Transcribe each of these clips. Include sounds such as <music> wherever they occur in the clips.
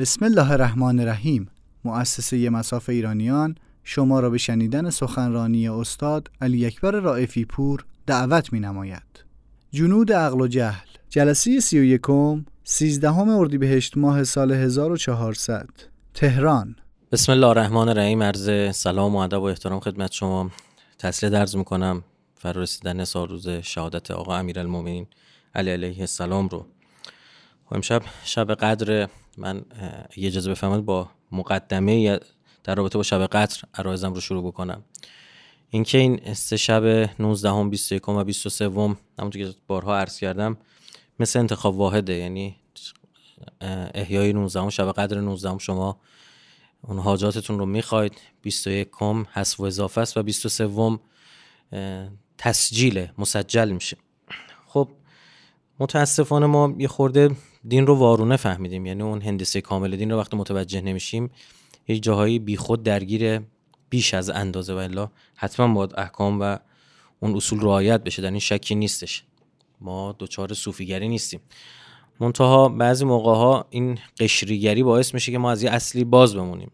بسم الله الرحمن الرحیم مؤسسه مساف ایرانیان شما را به شنیدن سخنرانی استاد علی اکبر رائفی پور دعوت می نماید. جنود عقل و جهل. جلسه سی و یکم سیزدهم اردیبهشت ماه سال 1400 تهران بسم الله الرحمن الرحیم عرض سلام و ادب و احترام خدمت شما. تسلیه درز می‌کنم فرارسیدن سال روز شهادت آقا امیرالمومنین علی علیه السلام رو. و امشب شب قدر من یه اجازه بفهمید با مقدمه در رابطه با شب قدر عرایزم رو شروع بکنم. اینکه این سه شب 19 هم 21 و 23 همونطور که بارها عرض کردم مثل انتخاب واحده. یعنی احیای 19 هم شب قدر 19 هم شما اون حاجاتتون رو می‌خواید. 21 کم حذف و اضافه است و 23 تسجیل مسجل میشه. خب متاسفانه ما یه خورده دین رو وارونه فهمیدیم. یعنی اون هندسه کامل دین رو وقتی متوجه نمیشیم یه جاهایی بیخود درگیر بیش از اندازه و الا حتما باید احکام و اون اصول رعایت بشه. در این شکی نیستش. ما دوچار صوفیگری نیستیم. منتها بعضی موقع ها این قشریگری باعث میشه که ما از یه اصلی باز بمونیم.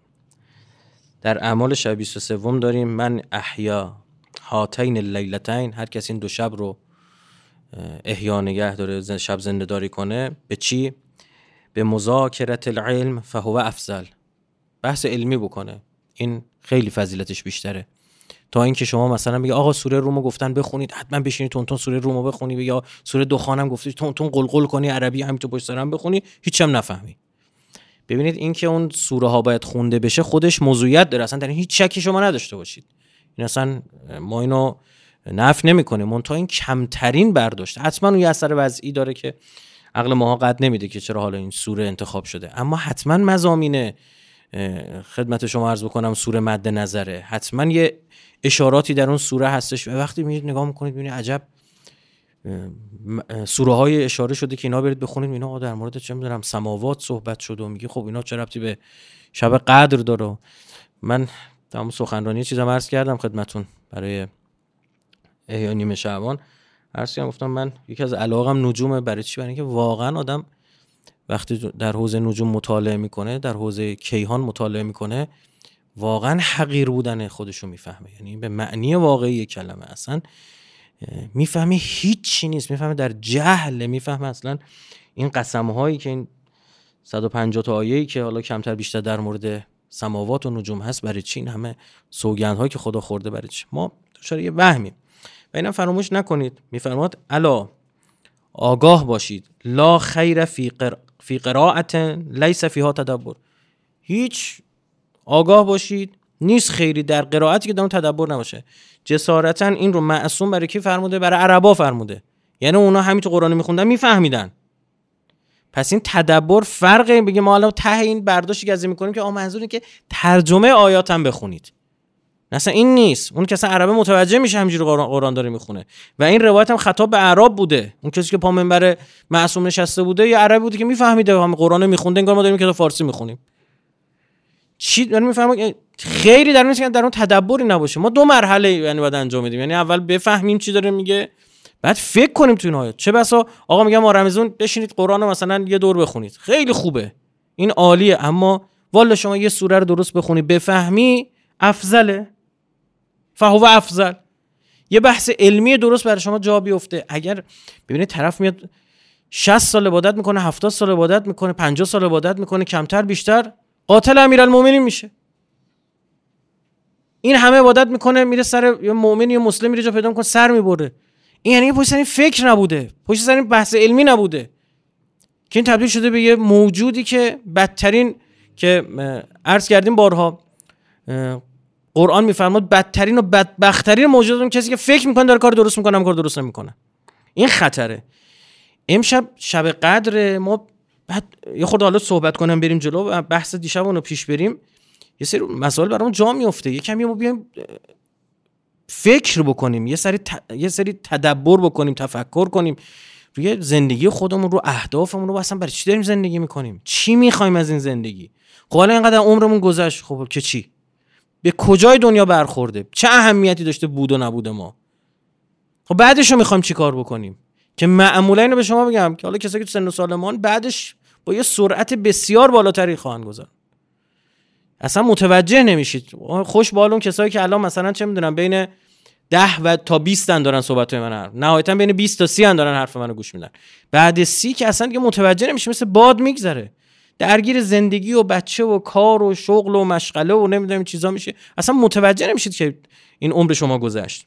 در اعمال شب 23 داریم من احیا هاتین اللیلتین هر کسی این دو شب رو احیا نگه داره شب زنده داری کنه. به چی؟ به مذاکرت العلم فهو افضل. بحث علمی بکنه. این خیلی فضیلتش بیشتره. تا اینکه شما مثلا بگی آقا سوره رومو گفتن بخونید حتما بشینید تون تون سوره رومو بخونی یا سوره دخانم گفتی تون تون قلقل کنی عربی همینطور پشت سرم بخونی هیچم نفهمی. ببینید اینکه اون سوره ها باید خونده بشه خودش موضوعیت داره. اصلا در هیچ شکی شما نداشته باشید. این اصلا ما اینو نف نمی‌کنه. منتها این کمترین برداشت. حتما اون یه اثر وضعی داره که عقل ماها قد نمیده که چرا حالا این سوره انتخاب شده. اما حتما مزامین خدمت شما عرض بکنم سوره مد نظره. حتما یه اشاراتی در اون سوره هستش. و وقتی میید نگاه می‌کنید می‌بینید عجب سوره های اشاره شده که اینا برید بخونید اینا در مورد چه می‌دونم سماوات صحبت شده و میگه خب اینا چه ربطی به شب قدر داره؟ من تمام سخنرانی چیزم عرض کردم خدمتون برای احیا نیمه شعبان عرض گفتم من یکی از علاقم نجومه. برای چی؟ برای اینکه واقعا آدم وقتی در حوزه نجوم مطالعه می‌کنه در حوزه کیهان مطالعه می‌کنه واقعا حقیر بودن خودشو می‌فهمه. یعنی به معنی واقعی کلمه اصلا می‌فهمه هیچی نیست. می‌فهمه در جهل. می‌فهمه اصلا این قسم هایی که این 150 تا آیه‌ای که حالا کمتر بیشتر در مورد سماوات و نجوم هست برای چی این همه سوگندهایی که خدا خورده برای چی؟ ما دچار یه وهمیم. و اینم فراموش نکنید. میفرماد الا آگاه باشید. لا خیر فی, قر... فی قرائت لیس فیها تدبر. هیچ آگاه باشید. نیست خیری در قرائتی که دارم تدبر نباشه. جسارتا این رو معصوم برای کی فرموده؟ برای عربا فرموده. یعنی اونا همین تو قرآن میخوندن میفهمیدن. پس این تدبر فرقه. بگه ما الان ته این برداشتی که از می‌کنیم که آ منظور که ترجمه آیات هم بخونید. اصلا این نیست. اون کسی عربه متوجه میشه همینجوری قرآن داره می‌خونه. و این روایت هم خطاب به عرب بوده. اون کسی که پا منبر معصوم نشسته بوده یا عربی بوده که میفهمیده هم قرآن میخونده. انگار ما داریم که فارسی می‌خونیم. چی؟ داریم می‌فهمم خیلی در که در اون تدبری نباشه. ما دو مرحله یعنی باید انجام بدیم. یعنی اول بفهمیم چی داره میگه بعد فکر کنیم تو این آیات. چه بسا؟ آقا میگم ما رمزون بشینید قرآن مثلا یه دور بخونید. خیلی خوبه. این عالیه. اما والا شما یه سوره رو درست بخونی بفهمی افضله. فهو افضل یه بحث علمی درست برای شما جا بیفته. اگر ببینید طرف میاد 60 سال عبادت می‌کنه 70 سال عبادت می‌کنه 50 سال عبادت می‌کنه کمتر بیشتر قاتل امیرالمومنین میشه. این همه عبادت می‌کنه میره سر یا مؤمن یا مسلم میره جا پیدا می‌کنه سر می‌بره. این یعنی پشت سر فکر نبوده. پشت سر بحث علمی نبوده. که این تبدیل شده به یه موجودی که بدترین که عرض کردیم بارها قرآن میفرماد بدترین و بدبختترین موجودات اون کسی که فکر می‌کنه داره کار درست می‌کنه کار درست نمی‌کنه. این خطره. امشب شب قدر ما بعد یه خورده حالا صحبت کنم بریم جلو و بحث دیشب رو پیش بریم. یه سری مسائل برامون جا میفته یه کمی ما بیایم فکر بکنیم یه سری یه سری تدبر بکنیم تفکر کنیم. روی زندگی خودمون رو اهدافمون رو اصلا برای چی داریم زندگی می‌کنیم؟ چی می‌خوایم از این زندگی؟ خب حالا اینقدر عمرمون گذشت. خب که چی؟ به کجای دنیا برخورده؟ چه اهمیتی داشته بود و نبوده ما؟ خب بعدش رو می‌خوایم چیکار بکنیم؟ که معمولا اینو به شما بگم که حالا کسایی که سن و سالمان بعدش با یه سرعت بسیار بالاتری خواهند گذار اصلا متوجه نمیشید. خوش بالون کسایی که الان مثلا چه می‌دونم بین ده و تا 20 دارن صحبت من حرف نهایتا بین 20 تا 30 دارن حرف منو گوش میدن. بعد سی که اصلا دیگه متوجه نمیشه مثل باد میگذره. درگیر زندگی و بچه و کار و شغل و مشغله و نمی‌دونم چیزا میشه. اصلا متوجه نمیشید که این عمر شما گذشت.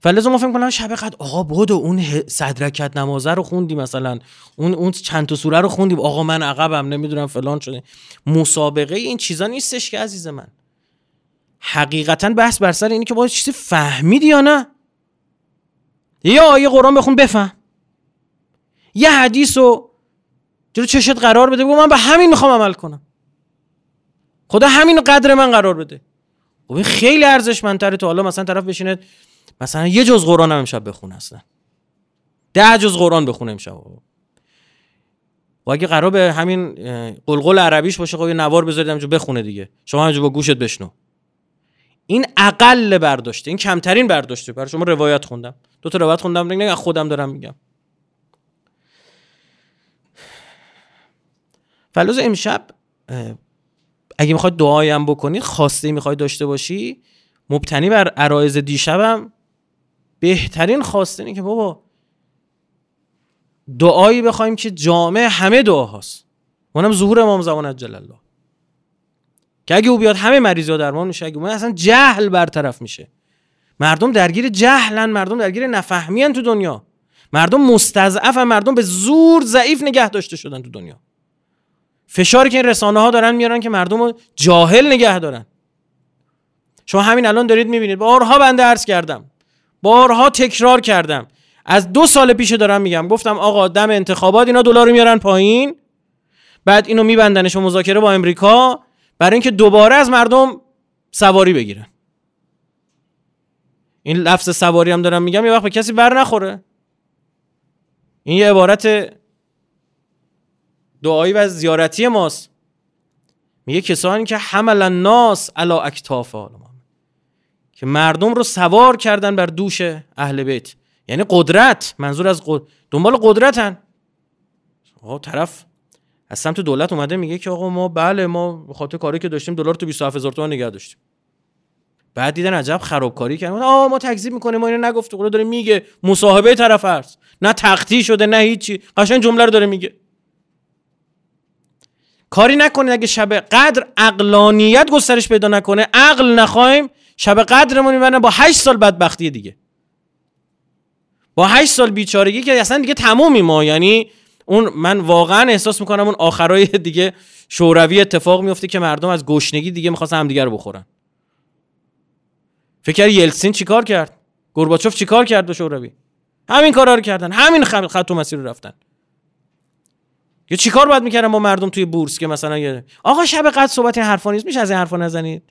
فلزا ما فکر کنم شب قد آقا بود و اون صد رکعت نمازه رو خوندی مثلا. اون اون چند تا سوره رو خوندی آقا من عقبم نمی‌دونم فلان شده. مسابقه این چیزا نیستش که عزیز من. حقیقتا بحث بر سر اینه که باید چیزی فهمیدی یا نه؟ یا آیه قرآن بخون بفهم. یه حدیث رو جلو چشت قرار بده بگو من به همین می‌خوام عمل کنم. خدا همین قدر من قرار بده. خب این خیلی ارزشمندتره تو حالا مثلا طرف بشینه مثلا یه جز قرآن هم امشب بخونه اصلا ده جز قرآن بخونه امشب. و اگه قرار به همین قلقل عربیش باشه خب یه نوار بذارید همینجا بخونه دیگه. شما همینجا با گوشت بشنو. این اقل برداشته این کمترین برداشته. برای شما روایت خوندم. دو تا روایت خوندم نه خودم دارم میگم. فلوز امشب اگه می‌خواد دعایم بکنی خواسته می‌خوای داشته باشی مبتنی بر عرایز دیشبم بهترین خواسته که بابا دعایی بخوایم که جامع همه دعا هاست. اونم ظهور امام زمان جل الله که اگه او بیاد همه مریض ها درمان میشه اگه اصلا جهل برطرف میشه. مردم درگیر جهلن مردم درگیر نفهمیان تو دنیا. مردم مستضعف مردم به زور ضعیف نگه داشته شدن تو دنیا. فشاری که این رسانه ها دارن میارن که مردم رو جاهل نگه دارن. شما همین الان دارید می‌بینید. بارها بنده عرض کردم. بارها تکرار کردم. از دو سال پیش دارم میگم. گفتم آقا دم انتخابات اینا دلار میارن پایین. بعد اینو میبندنش و مذاکره با امریکا برای اینکه دوباره از مردم سواری بگیرن. این لفظ سواری هم دارم میگم یه وقت به کسی بر نخوره. این یه عبارت دعایی و زیارتی ماست. میگه کسانی که حمل الناس علی اکتاف که مردم رو سوار کردن بر دوش اهل بیت. یعنی قدرت. منظور از قد... دنبال قدرتن. آقا طرف از سمت دولت اومده میگه که آقا ما بله ما به خاطر کاری که داشتیم دلار تو 27000 هزار تومان نگه داشتیم. بعد دیدن عجب خرابکاری کردن آ ما تکذیب می‌کنیم ما اینو نگفته. خدا داره میگه مصاحبه طرف هست نه تختی شده نه هیچی. قشنگ جمله رو داره میگه. کاری نکنید اگه شب قدر اقلانیت گسترش پیدا نکنه. عقل نخوایم شب قدرمون می‌برن با 8 سال بدبختی دیگه. با 8 سال بیچارگی که اصلا دیگه تمومی ما. یعنی اون من واقعا احساس می‌کنم اون آخرای دیگه شوروی اتفاق میفته که مردم از گشنگی دیگه می‌خواستن همدیگه رو بخورن. فکر یلسین چیکار کرد؟ گورباچوف چیکار کرد به شوروی؟ همین کارا رو کردن. همین خط و مسیر رو رفتن. یا چیکار باید می‌کردن با مردم توی بورس که مثلا یه آقا شب قد صحبت این حرفا نیست میشه از این حرفا نزنید؟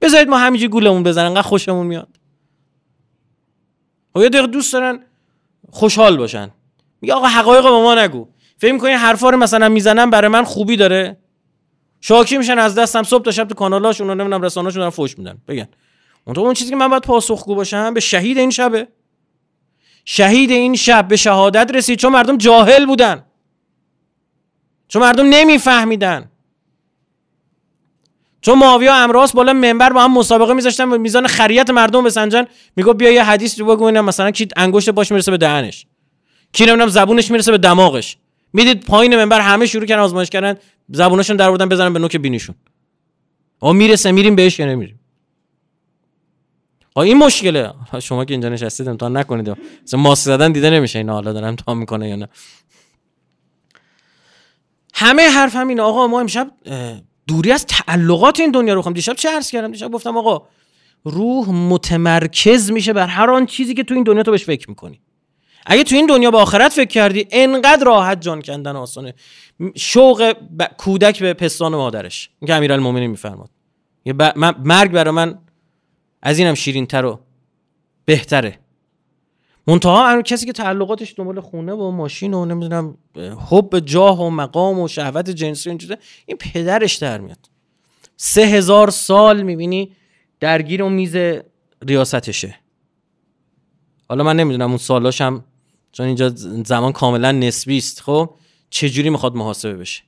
بذارید ما همینجوری گولمون بزنن انقدر خوشمون میاد. و خب دقیقه دوست دارن خوشحال باشن. میگه آقا حقایق با ما نگو. فکر می‌کنی حرفا رو مثلا می‌زنن برای من خوبی داره؟ شاکی میشن از دستم صبح تا شب تو کانالاشون رو نمی‌دونم رسانه‌شون دارن فوش میدن. بگن. اون اون چیزی که من باید پاسخگو باشم به شهید این شبه. شهید این شب به شهادت رسید چون مردم جاهل بودن. چون مردم نمیفهمیدن. چون معاویه امراس بالا منبر با هم مسابقه میذاشتن و میزان خریت مردم بسنجن میگو بیا یه حدیث رو بگو مثلا کی انگشت باش می‌رسه به دهنش. کی نمی‌دونم زبونش می‌رسه به دماغش. می‌دید پایین منبر همه شروع کردن آزمایش کردن زبونشون در بردن بزنن به نوک بینیشون. آ می‌رسه میریم بهش یا نمیریم؟ این مشکله. شما که اینجا نشستید امتحان نکنید. مثلا ماسک زدن دیده نمیشه اینا حالا دارن امتحان می‌کنه یا نه. همه حرف همین آقا ما امشب دوری از تعلقات این دنیا رو خواهم دیشب چه عرض کردم؟ دیشب گفتم آقا روح متمرکز میشه بر هر آن چیزی که تو این دنیا تو بهش فکر می‌کنی. اگه تو این دنیا به آخرت فکر کردی انقدر راحت جان کندن آسانه. شوق کودک به پستان مادرش. این که امیرالمومنین میفرماد. مرگ برای من از اینم شیرین تر و بهتره. منتها کسی که تعلقاتش دنبال خونه و ماشین و نمی‌دونم حب جاه و مقام و شهوت جنسی این چیزه این پدرش در میاد. سه هزار سال می‌بینی درگیر اون میز ریاستشه. حالا من نمی‌دونم اون سالاشم چون اینجا زمان کاملا نسبی است خب؟ چجوری می‌خواد محاسبه بشه؟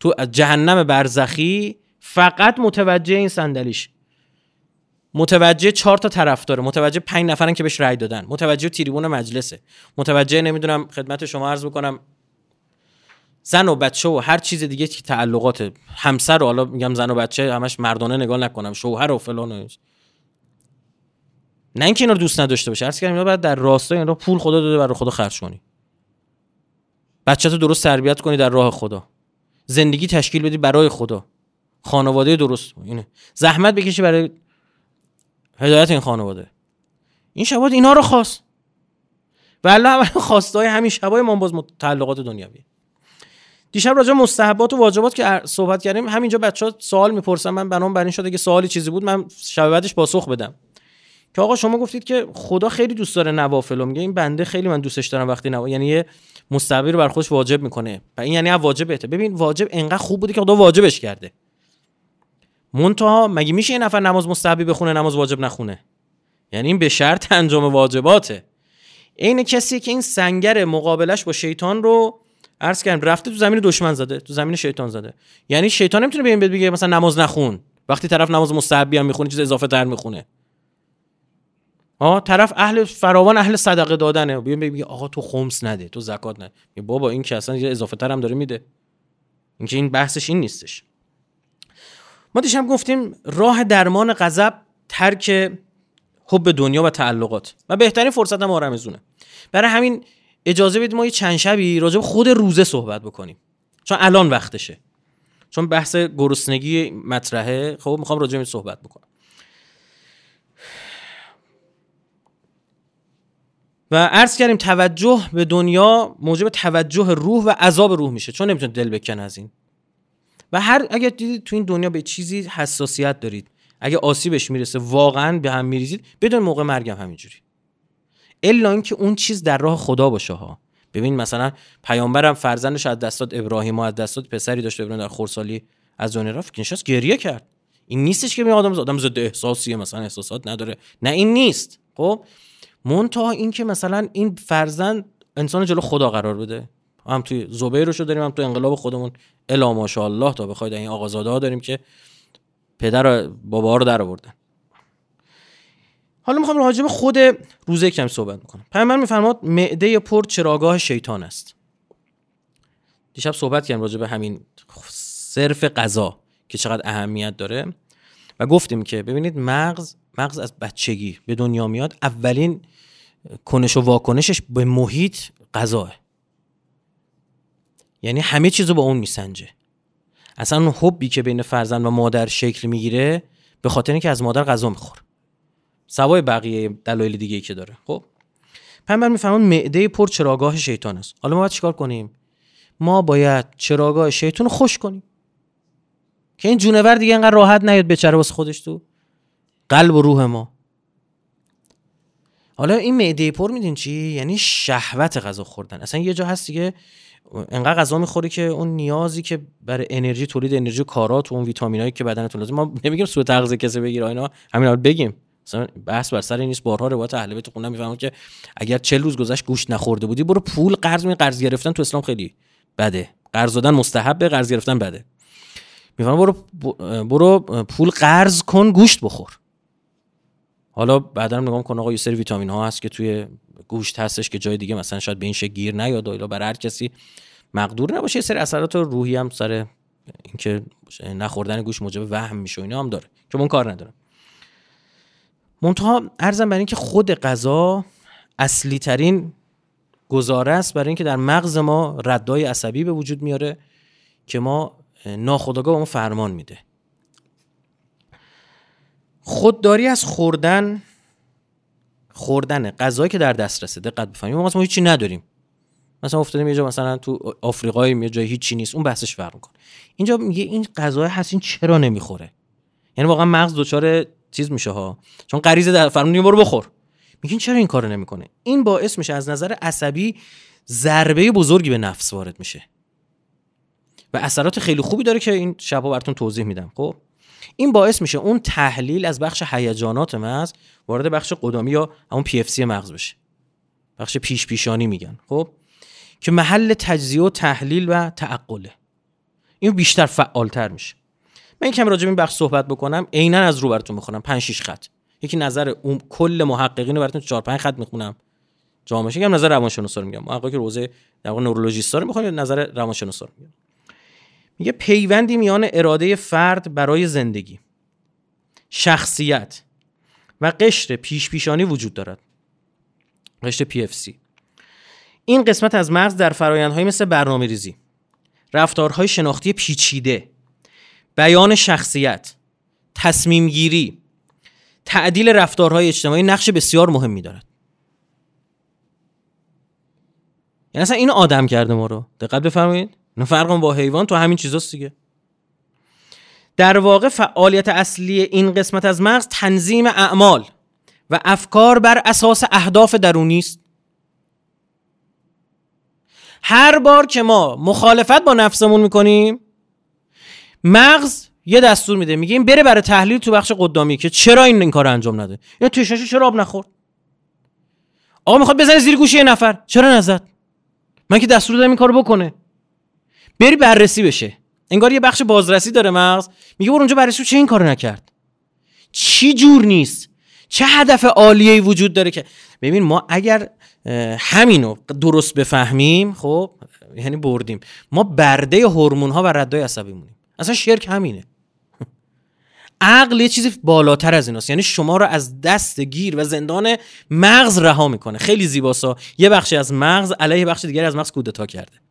تو جهنم برزخی فقط متوجه این صندلیش. متوجه چهار تا طرف داره. متوجه پنج نفرن که بهش رأی دادن. متوجه تریبون مجلسه. متوجه نمی‌دونم خدمت شما عرض بکنم زن و بچه و هر چیز دیگه که تعلقات همسر و حالا میگم زن و بچه همش مردانه نگاه نکنم شوهر و فلان و نه اینکه اینا رو دوست نداشته باشه. عرض کردم اینا باید در راستای این را پول خدا داده برای خدا خرج کنی. بچه تو درست تربیت کنی در راه خدا. زندگی تشکیل بدی برای خدا. خانواده درست. اینه. زحمت بکشی برای هدایت این خانواده. این شبات اینا رو خواست. و الله خواستای همین شبای ما باز تعلقات دنیوی دیشب راجع مستحبات و واجبات که صحبت کردیم همینجا بچه ها سوال می‌پرسن. من بنام بر این شده که سوالی چیزی بود من شب بعدش پاسخ بدم. که آقا شما گفتید که خدا خیلی دوست داره نوافل میگه این بنده خیلی من دوستش دارم وقتی نوا یعنی یه مستحبی رو بر خودش واجب می‌کنه. و این یعنی واجبته. ببین واجب انقدر خوب بوده که خدا واجبش کرده. منتها مگه میشه یه نفر نماز مستحبی بخونه نماز واجب نخونه؟ یعنی این به شرط <laughs> انجام واجباته. عین کسی که این سنگر مقابلش با شیطان رو عرض کردم رفته تو زمین دشمن زده تو زمین شیطان زده. یعنی شیطان نمی‌تونه به این بگه مثلا نماز نخون. وقتی طرف نماز مستحبی هم می‌خونه چیز اضافه تر می‌خونه. آه طرف اهل فراوان اهل صدقه دادنه. بیان بگه آقا تو خمس نده تو زکات نده. بابا این که اصلا اضافه تر هم داره میده. اینکه این بحثش این نیستش. ما دیشب گفتیم راه درمان غضب ترک حب دنیا و تعلقات. و بهترین فرصت هم آرمزونه برای همین اجازه بدید ما یه چند شبی راجع خود روزه صحبت بکنیم. چون الان وقتشه. چون بحث گرسنگی مطرحه. خب می‌خوام راجع به صحبت بکنم. و عرض کردیم توجه به دنیا موجب توجه روح و عذاب روح میشه. چون نمی‌تونه دل بکن از این. و هر اگر دیدید تو این دنیا به چیزی حساسیت دارید اگه آسیبش می‌رسه واقعا به هم میریزید بدون موقع مرگم همینجوری. الا اینکه اون چیز در راه خدا باشه ها. ببین مثلا پیامبرم فرزندش از دستات ابراهیم و از دستات پسری داشته ابراهیم در خورسالی از دنیا رفت نشست گریه کرد. این نیستش که می آدم آدم ضد احساسیه مثلا احساسات نداره. نه این نیست. خب؟ منتها این که مثلا این فرزند انسان جلو خدا قرار بده. هم توی زبیر رو داریم هم تو انقلاب خودمون. الا ماشاءالله تا بخواید این آقازاده ها داریم که پدر بابا رو در آوردن. حالا می‌خوام راجع به خود روزه کم صحبت می‌کنم پیامبر میفرماد معده پر چراگاه شیطان است. دیشب صحبت کردم راجع به همین صرف غذا که چقدر اهمیت داره و گفتیم که ببینید مغز مغز از بچگی به دنیا میاد اولین کنش و واکنشش به محیط غذاه. یعنی همه چیزو با اون میسنجه. اصلا اون حبی که بین فرزند و مادر شکل می‌گیره به خاطر اینکه از مادر غذا می‌خوره. سوای بقیه دلایل دیگه ای که داره. خب؟ پیامبر میفهمون معده پر چراگاه شیطان است. حالا ما باید چیکار کنیم؟ ما باید چراگاه شیطان خوش کنیم. که این جونور دیگه انقدر راحت نیاد بچره واسه خودش تو قلب و روح ما. حالا این معده پر میدین چی؟ یعنی شهوت غذا خوردن. اصلا یه جا هست دیگه انقدر غذا می‌خوری که اون نیازی که برای انرژی تولید انرژی کارات و اون ویتامینایی که بدنتون لازم. ما نمیگیم سوء تغذیه کسی بگیره اینا. همین بگیم. مثلا بحث بر سر نیست. بارها روایت اهل بیت خوندم می‌فهمم که اگر 40 روز گذشت گوشت نخورده بودی برو پول قرض می قرض گرفتن تو اسلام خیلی بده. قرض دادن مستحب قرض گرفتن بده. می‌فهمم برو برو پول قرض کن گوشت بخور. حالا بعدا نگاه کن آقا یه سری ویتامین ها هست که توی گوشت هستش که جای دیگه مثلا شاید به این شکل گیر نیاد و برای هر کسی مقدور نباشه. یه سری اثرات روحی هم سر اینکه نخوردن گوشت موجب وهم میشه اینا هم داره که من کار ندارم. منتها ارزم برای اینکه خود غذا اصلی ترین گزاره است برای اینکه در مغز ما ردای عصبی به وجود میاره که ما ناخودآگاه به ما فرمان میده. خودداری از خوردن خوردن غذایی که در دسترسه. دقت بفهمیم. ما هیچی نداریم. مثلا افتادیم یه جا مثلا تو آفریقای یه جای هیچی نیست. اون بحثش فرق می‌کنه. اینجا میگه این غذای هست این چرا نمی‌خوره؟ یعنی واقعا مغز دچار چیز میشه ها. چون غریزه در فرمون برو بخور. میگین چرا این کارو نمی‌کنه؟ این باعث میشه از نظر عصبی ضربه بزرگی به نفس وارد میشه. و اثرات خیلی خوبی داره که این شبا براتون توضیح میدم. خب؟ این باعث میشه اون تحلیل از بخش هیجانات مغز وارد بخش قدامی یا همون پی اف سی مغز بشه. بخش پیش پیشانی میگن خب؟ که محل تجزیه و تحلیل و تعقله. این بیشتر فعالتر میشه. من کمی راجع به این بخش صحبت بکنم عینا از رو براتون می‌خونم 5 6 خط. یکی نظر اون کل محققین رو براتون 4 5 خط می‌خونم. جامعه میگم نظر روانشناسا رو میگم. محققی که روزه در واقع نورولوژیستا رو می‌خوام نظر روانشناسا رو میگم. میگه پیوندی میان اراده فرد برای زندگی شخصیت و قشر پیش پیشانی وجود دارد. قشر PFC این قسمت از مغز در فرایندهایی مثل برنامه ریزی رفتارهای شناختی پیچیده بیان شخصیت تصمیم گیری تعدیل رفتارهای اجتماعی نقش بسیار مهمی دارد یعنی اصلا این آدم کرده ما رو. دقت بفرمایید. فرق با حیوان تو همین چیزاست دیگه. در واقع فعالیت اصلی این قسمت از مغز تنظیم اعمال و افکار بر اساس اهداف درونی است. هر بار که ما مخالفت با نفسمون می‌کنیم مغز یه دستور میده میگه این بره برای تحلیل تو بخش قدامی که چرا این این کار انجام نده؟ یا تشنش چرا آب نخورد؟ آقا می‌خواد بزنه زیر گوشی یه نفر چرا نزد؟ من که دستور دادم این کارو بکنه. بری بررسی بشه. انگار یه بخش بازرسی داره مغز. میگه برو اونجا بررسی چه این کارو نکرد؟ چی جور نیست؟ چه هدف عالیه وجود داره که ببین ما اگر همینو درست بفهمیم خب یعنی بردیم. ما برده هورمون ها و ردای عصبی مونیم. اصلا شرک همینه. <laughs> عقل یه چیزی بالاتر از ایناست. یعنی شما رو از دست گیر و زندان مغز رها می‌کنه. خیلی زیباسا. یه بخشی از مغز علیه بخش دیگری از مغز کودتا کرده.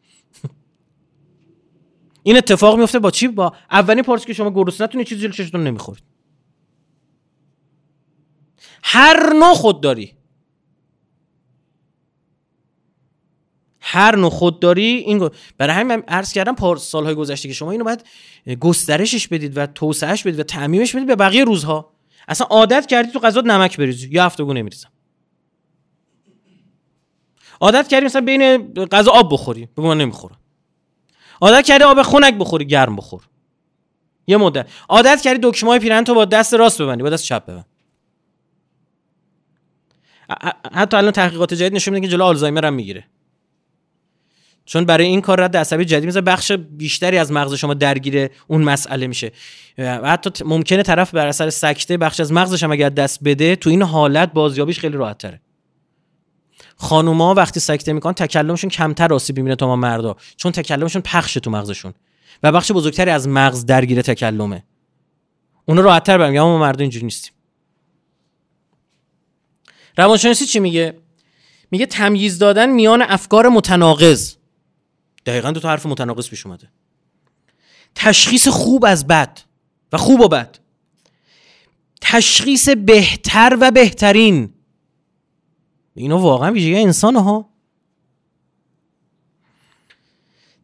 این اتفاق میفته با چی؟ با اولین پارچه که شما گرسنه چیزی جلوی چشتون نمی‌خورید هر نوع خودداری. هر نوع خودداری این برای همین من عرض کردم پار سالهای گذشته که شما اینو باید گسترشش بدید و توسعهش بدید و تعمیمش بدید به بقیه روزها. اصلا عادت کردید تو غذا نمک بریزید یا هفتگو نمیریزم عادت کردی مثلا بین غذا آب بخوری. بگو من نمی‌خورم. عادت کردی آب خنک بخوری گرم بخور. یه مدت. عادت کردی دکمه های پیرن تو با دست راست ببندی با دست چپ ببند. حتی الان تحقیقات جدید نشون میده که جلو آلزایمر هم می‌گیره. چون برای این کار رد عصبی جدید مثلا بخش بیشتری از مغز شما درگیر اون مسئله میشه. و حتی ممکنه طرف بر اثر سکته بخش از مغزش هم اگر دست بده تو این حالت بازیابیش خیلی راحت تره خانوما وقتی سکته می‌کنن تکلمشون کمتر آسیب می‌بینه تا ما مردا چون تکلمشون پخشه تو مغزشون. و بخش بزرگتری از مغز درگیر تکلمه. اونو راحتتر برمیگم ما مردا اینجوری نیستیم. روانشناسی چی میگه؟ میگه تمییز دادن میان افکار متناقض. دقیقا دو تا حرف متناقض پیش اومده. تشخیص خوب از بد و خوب و بد. تشخیص بهتر و بهترین. اینا واقعا ویژگی انسان ها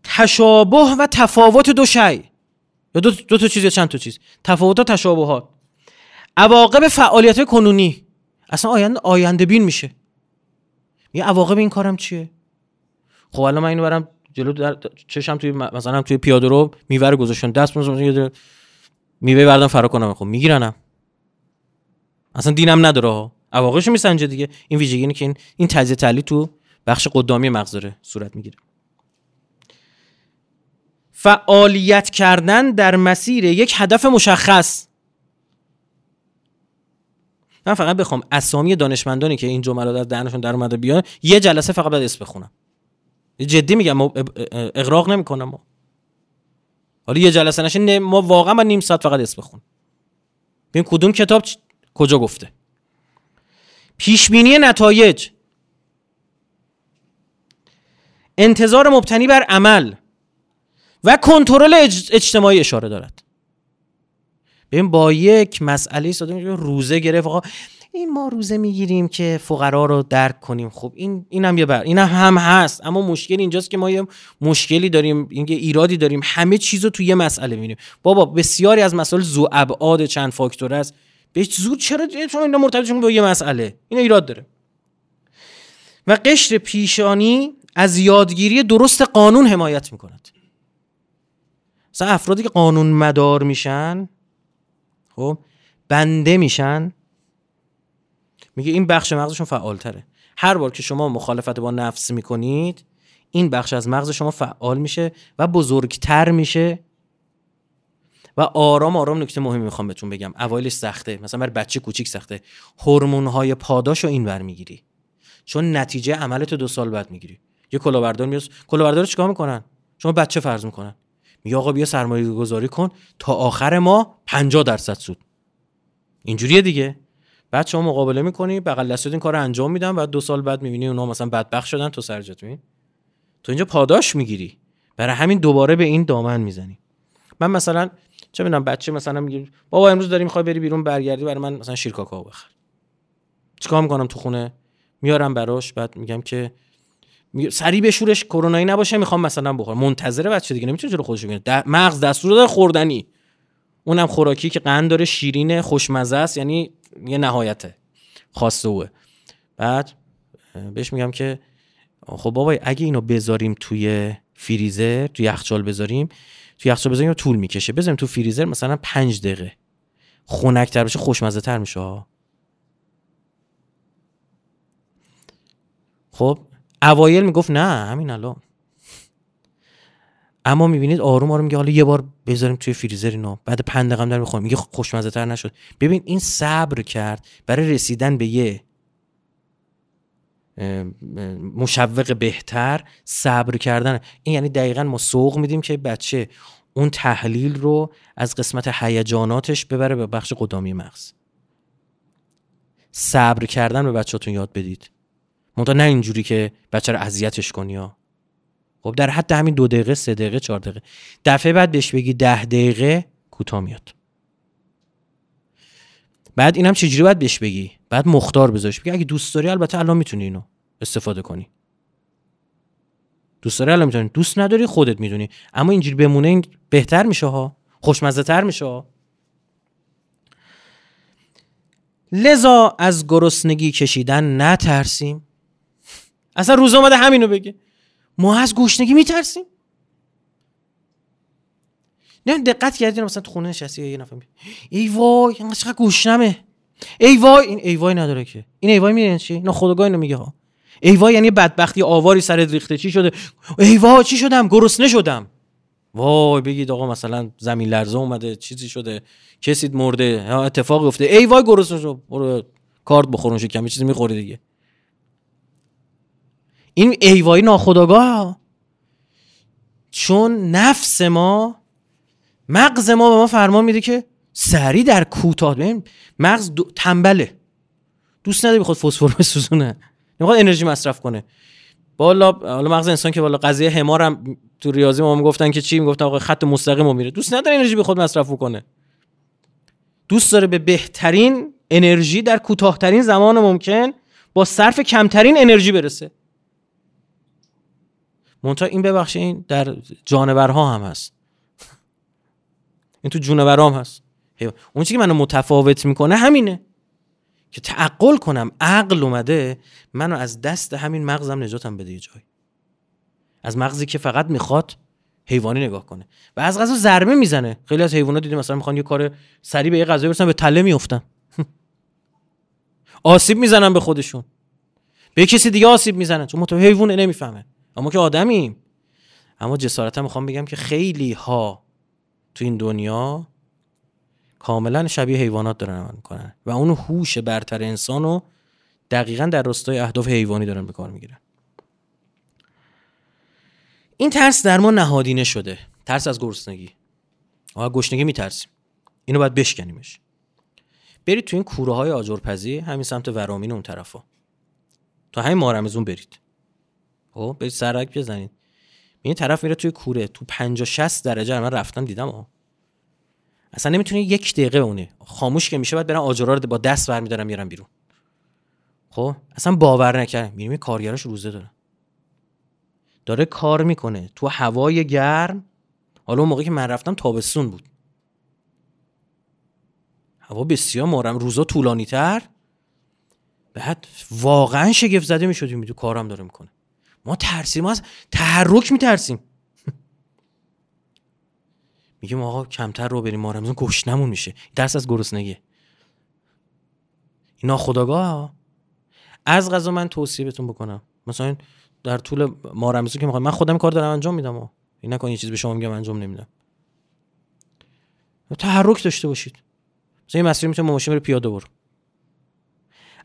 تشابه و تفاوت دو شی. یا دو, دو تا چیز یا چند تا چیز. تفاوت و تشابهات. عواقب فعالیت کنونی. اصلا آینده آینده بین میشه. یه عواقب این کارم چیه؟ خب الان من اینو برم جلو در چشم توی مثلا توی پیاده رو میوه رو گذاشتن دست میوه بردم فرا کنم. خب میگیرنم. اصلا دینم نداره عواقبش میسنجه دیگه. این ویژگی که این این تجزیه تحلیل تو بخش قدامی مغز داره صورت می‌گیره. فعالیت کردن در مسیر یک هدف مشخص. من فقط بخوام اسامی دانشمندانی که این جملات از دهنشون در اومده بیان یه جلسه فقط باید اسم بخونم. جدی میگم ما اقراق نمی‌کنم حالا یه جلسه نشه ما واقعا من نیم ساعت فقط اسم بخون ببین کدوم کتاب کجا گفته. پیشبینی نتایج. انتظار مبتنی بر عمل و کنترل اجتماعی اشاره دارد. ببین با یک مسئله ساده روزه گرفت آقا این ما روزه می‌گیریم که فقرا رو درک کنیم. خب این اینم یه بر اینم هم هست اما مشکل اینجاست که ما یه مشکلی داریم اینکه ایرادی داریم. همه چیز رو یه مسئله می‌بینیم. بابا بسیاری از مسائل زو ابعاد چند فاکتور است. به زود چرا شما اینا مرتبط با یه مسئله. این ایراد داره. و قشر پیشانی از یادگیری درست قانون حمایت می‌کند. مثلا افرادی که قانون مدار میشن خب بنده میشن میگه این بخش مغزشون فعالتره. هر بار که شما مخالفت با نفس می‌کنید این بخش از مغز شما فعال میشه و بزرگتر میشه. و آرام آرام نکته مهمی می‌خوام بهتون بگم. اوایلش سخته. مثلا برای بچه کوچیک سخته. هورمون های پاداش رو این می‌گیری. چون نتیجه عملت دو سال بعد می‌گیری. یه کلاهبردار میاد کلاهبردار چیکار می‌کنن؟ شما بچه فرض می‌کنن. میگه آقا بیا سرمایه گذاری کن تا آخر ما 50 درصد سود. اینجوریه دیگه. بعد شما مقابله می‌کنی بغل دست این کار انجام میدن بعد دو سال بعد می‌بینی اونا مثلا بدبخت شدن تو سرجت می تو اینجا پاداش می‌گیری. برای همین دوباره به این دامن می‌زنی. من مثلا چه می‌دونم بچه مثلا میگه بابا امروز داری می‌خوای بری بیرون برگردی برای من مثلا شیر کاکائو بخر. چیکار می‌کنم تو خونه؟ میارم براش بعد میگم که سری بشورش کرونایی نباشه می‌خوام مثلا بخور منتظره بچه دیگه نمی‌تونه جلو خودش بگیره. مغز دستور داره خوردنی. اونم خوراکی که قند داره شیرین خوشمزه است یعنی یه نهایته. خاصه اوه بعد بهش میگم که خب بابا اگه اینو بذاریم توی فریزر توی یخچال بذاریم توی یخچال بذاریم طول می‌کشه. بذاریم تو فریزر مثلا پنج دقیقه. خنکتر بشه خوشمزه تر میشه خب اوایل می‌گفت نه همین الان. اما می‌بینید آروم آروم میگه حالا یه بار بذاریم توی فریزر اینو بعد پنج دقیقه در می‌خوریم میگه خوشمزه تر نشد. ببین این صبر کرد برای رسیدن به یه مشوق بهتر صبر کردن. این یعنی دقیقا ما سوق میدیم که بچه اون تحلیل رو از قسمت هیجاناتش ببره به بخش قدامی مغز. صبر کردن به بچهتون یاد بدید. منتها نه اینجوری که بچه رو اذیتش کنی ها. خب در حد همین دو دقیقه سه دقیقه چهار دقیقه. دفعه بعد بهش بگی ده دقیقه کوتاه میاد. بعد اینم چجوری باید بهش بگی؟ بعد مختار بذارش بگی. اگه دوست داری البته الان می‌تونی اینو استفاده کنی. دوست داری الان می‌تونی. دوست نداری خودت می‌دونی. اما اینجوری بمونه این بهتر میشه ها. خوشمزه تر میشه ها. لذا از گرسنگی کشیدن نترسیم. اصلا روز اومده همینو بگه. ما از گشنگی میترسیم. نه دقت کردین مثلا تو خونه نشستی یه نفر ای وای اینقدر چقدر گشنمه ای وای این ای وای نداره که. این ای وای میدین چی؟ نه خداگاه اینو میگه ها. ای وای یعنی بدبختی آواری سر ریخته. چی شده؟ ای وای چی شدم؟ گرسنه شدم. وای بگید آقا مثلا زمین لرزه اومده چیزی شده. کسی مرده. اتفاقی افتاده. ای وای گرسنه شد. برو کارت بخورون کمی چیزی می‌خوری دیگه. این ایوای ناخداگاه چون نفس ما مغز ما به ما فرمان میده که سری در کوتاه مغز تنبله. دوست نداره خود فسفر بسوزونه؟ نمی‌خواد انرژی مصرف کنه. بالا حالا مغز انسان که بالا قضیه حمارم تو ریاضی ما می‌گفتن که چی؟ می‌گفتن آقا خط مستقیم میره. دوست نداره انرژی به خود مصرف کنه دوست داره به بهترین انرژی در کوتاهترین زمان ممکن با صرف کمترین انرژی برسه. منتها این ببخشید در جانورها هم هست. این تو جونورها هم هست اون چیزی که منو متفاوت می‌کنه همینه. که تعقل کنم عقل اومده منو از دست همین مغزم نجاتم بده یه جایی. از مغزی که فقط می‌خواد حیوانی نگاه کنه. و از غذا ضربه می‌زنه. خیلی از حیوانات دیدیم مثلا می‌خوان یه کار سریع به یه غذا برسن به تله میافتن. <laughs> آسیب می‌زنن به خودشون. به کسی دیگه آسیب می‌زنن چون متو حیوانه نمی‌فهمه. اما که آدمیم. اما جسارتا می‌خوام بگم که خیلی ها تو این دنیا کاملا شبیه حیوانات دارن عمل می‌کنن و اون هوش برتر انسان رو دقیقا در راستای اهداف حیوانی دارن به کار می‌گیرن. این ترس در ما نهادینه شده. ترس از گرسنگی. آقا گشنگی میترسیم. اینو باید بشکنیمش. برید تو این کوره های آجرپزی همین سمت ورامین اون طرفا. تا همین مارمزون برید. خب برید سرک بزنید. این طرف میره توی کوره تو 50 60 درجه من رفتم دیدم ها. اصلا نمی‌تونه یک دقیقه اونه خاموش که میشه بعد برن آجرا رو با دست برمیدارن میارن بیرون. خب؟ اصلا باور نکردم می‌بینیم کارگراش روزه داره. داره کار می‌کنه. تو هوای گرم. حالا اون موقعی که من رفتم تابستون بود. هوا بسیار مارم. روزا طولانی تر بعد واقعا شگفت زده می‌شدیم. تو کارم داره می‌کنه. ما ترسیم ما از تحرک میترسیم. <laughs> میگیم آقا کمتر رو بریم ما رمزون گشنمون میشه. درس از گرسنگی این ناخداگاه از غذا من توصیه بهتون بکنم. مثلا در طول ماه رمضان که می‌خوام من خودم کار دارم انجام میدم و این نکن یه چیز به شما میگم انجام نمیدم. تحرک داشته باشید. مثلا یه مسیر می‌تونه ماشین بره پیاده برو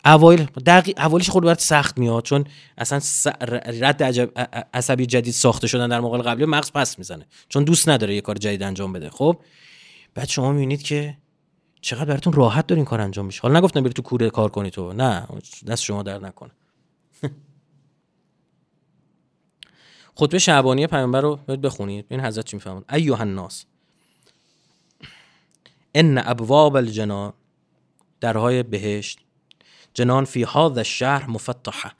اوایل دقیق اولش خود برات سخت میاد چون اصلا رد عجب عصبی جدید ساخته شدن در مقابل قبلی مغز پس می‌زنه چون دوست نداره یه کار جدید انجام بده. خب بعد شما می‌بینید که چقدر براتون راحت داره این کار انجام میشه. حالا نگفتم بری تو کوره کار کنی تو. نه دست شما در نکنه. <laughs> خطبه شعبانی پیامبر رو بخونید. این حضرت چی میفهمون ایها الناس ان ابواب الجنان درهای بهشت جنان فی هذا الشهر مفتحه.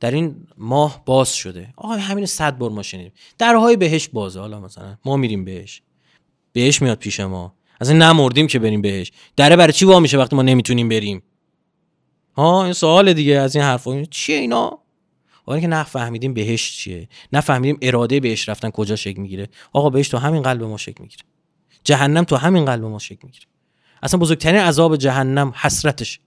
در این ماه باز شده. آقا همین صد بار ما شنیدیم. درهای بهش بازه. حالا مثلا ما میریم بهش. بهش میاد پیش ما. اصلا نمردیم که بریم بهش. دره برای چی وا میشه وقتی ما نمی‌تونیم بریم؟ ها این سوال دیگه از این حرفا. چیه اینا؟ حالا که نه فهمیدیم بهش چیه. نه فهمیدیم اراده بهش رفتن کجا شکل می‌گیره. آقا بهش تو همین قلب ما شکل می‌گیره. جهنم تو همین قلب ما شکل می‌گیره. اصلا بزرگترین عذاب جهنم حسرتش.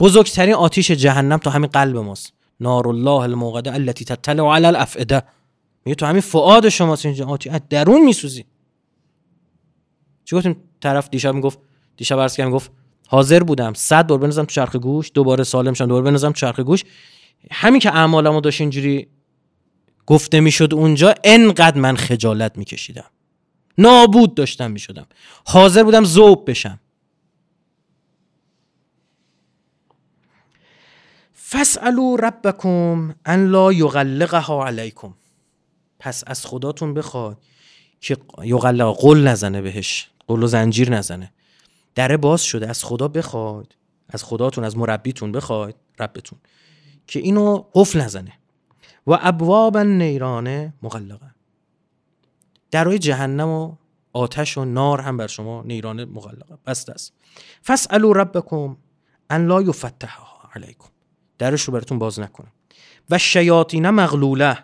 بزرگترین آتیش جهنم تو همین قلب ماست. نار الله الموقده التي تطلع على الافئده. میگه تو همین فعاد شماست اینجا. آتی از درون میسوزی. چی گفتیم؟ طرف دیشب می‌گفت دیشب عرض کردم گفت حاضر بودم. صد بار بنزم تو چرخ گوش دوباره سالم شدم دوباره بنزم تو چرخ گوش. همین که اعمالمو داشت اینجوری گفته می‌شد اونجا انقدر من خجالت میکشیدم. نابود داشتم می‌شدم. حاضر بودم زوب بشم. فسالو ربکم ان لا یغلقها علیکم. پس از خداتون بخواد که یغلق قل نزنه بهش قل و زنجیر نزنه. دره باز شده از خدا بخواد از خداتون از مربیتون بخواد ربتون که اینو قفل نزنه. و ابواب نیرانه مغلقه. درای جهنم و آتش و نار هم بر شما نیرانه مغلقه. بست است فسالو ربکم ان لا یفتحها علیکم. درش رو براتون باز نکنه و شیاطین مغلوله.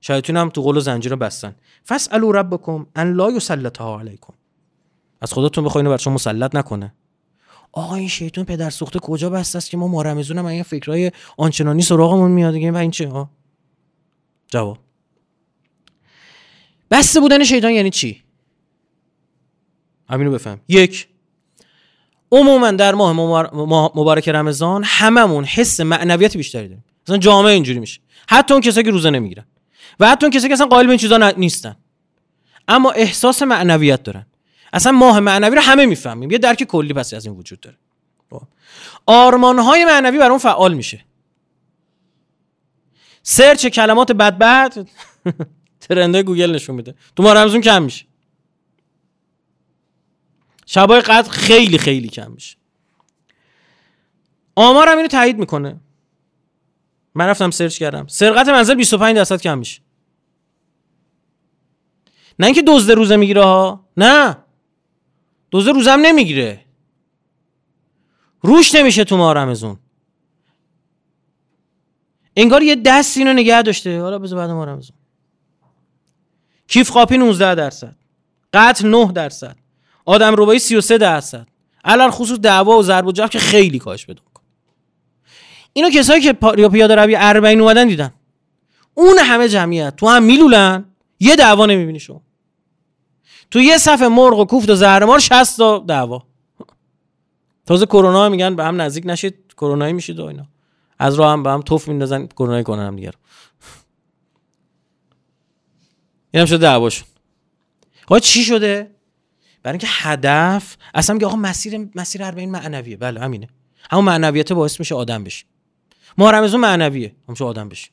شیاطین هم تو قول و زنجیر بستن. فسالو ربکم ان لا یسلطها علیکم. از خودتون بخواین بر شما مسلط نکنه. آقا این شیطان پدر سوخته کجا بسته است که ما مارمزون هم این فکرای آنچنانی سراغمون میاد. دیگه و این چه؟ ها جواب. بسته بودن شیطان یعنی چی؟ همینو بفهم. یک عموما در ماه مبارک رمضان هممون حس معنویت بیشتری داریم. مثلا جامعه اینجوری میشه. حتی اون کسایی که روزه نمی‌گیرن. و حتی اون کسایی که اصلا قائل به این چیزا نیستن. اما احساس معنویت دارن. اصلا ماه معنوی رو همه می‌فهمیم. یه درک کلی پس از این وجود داره. خب. آرمان های معنوی برامون فعال میشه. search کلمات بد بد trend گوگل نشون میده. تو ماه رمضان کم میشه. شبای قدر خیلی خیلی کم میشه. آمار هم اینو تایید می‌کنه. من رفتم search کردم. سرقت منزل 25 درصد کم میشه. نه اینکه دزد روزه می‌گیره ها. نه. دزد هم نمی‌گیره. روش نمیشه تو ماه رمزون انگار یه دست اینو نگه داشته. حالا بذار بعد ماه رمزون کیف خاپی 19 درصد. قتل 9 درصد. آدم ربایی 33 درصد. الان خصوص دعوا و ضرب و جرح که خیلی کاش بده اینو کسایی که یا پیاده روی اربعین اومدن دیدن. اون همه جمعیت تو هم میلولن یه دعوا نمی‌بینی شما. تو یه صفحه مرغ و کوفت و زهرمار 60 تا دعوا. تازه کرونا میگن به هم نزدیک نشید کرونایی میشید و اینا. از راه هم به هم توف میندازن کرونایی کنن هم دیگه اینم شده دعواشون. چی شده؟ برای اینکه هدف اصلا میگه آقا مسیر مسیر اربعین معنویه. بله همینه. همون معنویت باعث میشه آدم بشی. ما رمضان معنویه. همش آدم بشی.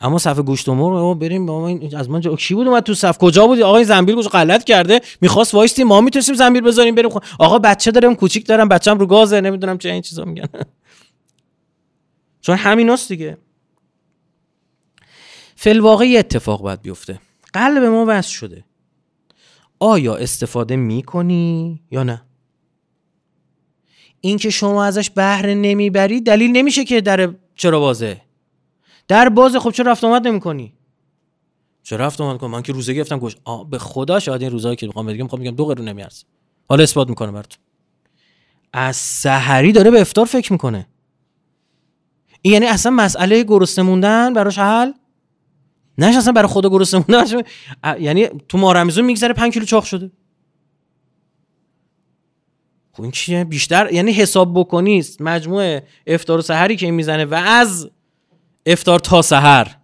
اما صف گوشت و مرغ بریم با ما از من کی بود اومد تو صف؟ کجا بود آقا این زنبیل گوش غلط کرده. می‌خواست وایستی ما می‌تونیم زنبیل بذاریم بریم آقا بچه دارم کوچیک دارم بچه‌م رو گازه نمی‌دونم چه این چیزا میگن. <laughs> چون همیناست دیگه. فل واقعی اتفاق باید بیفته. قلب ما وصل شده. آیا استفاده می‌کنی یا نه؟ اینکه شما ازش بهره نمی‌بری دلیل نمیشه که در چرا بازه. در بازه خب چرا رفت آمد نمی‌کنی؟ چرا رفت آمد کنی من که روزه گرفتم گوش آه به خدا شاید این روزایی که می‌خوام بگم می‌خوام میگم دو قرون نمیارز حالا اثبات می‌کنه براتون. از سحری داره به افطار فکر می‌کنه. این یعنی اصلا مسئله گرسنه موندن براش حل؟ نه اصلا برای خدا گرسنه موندن یعنی تو ماه رمضان میگذره 5 کیلو چاق شده. خب این چیه؟ بیشتر یعنی حساب بکنی مجموع افطار و سحری که این می‌زنه و از افطار تا سحر.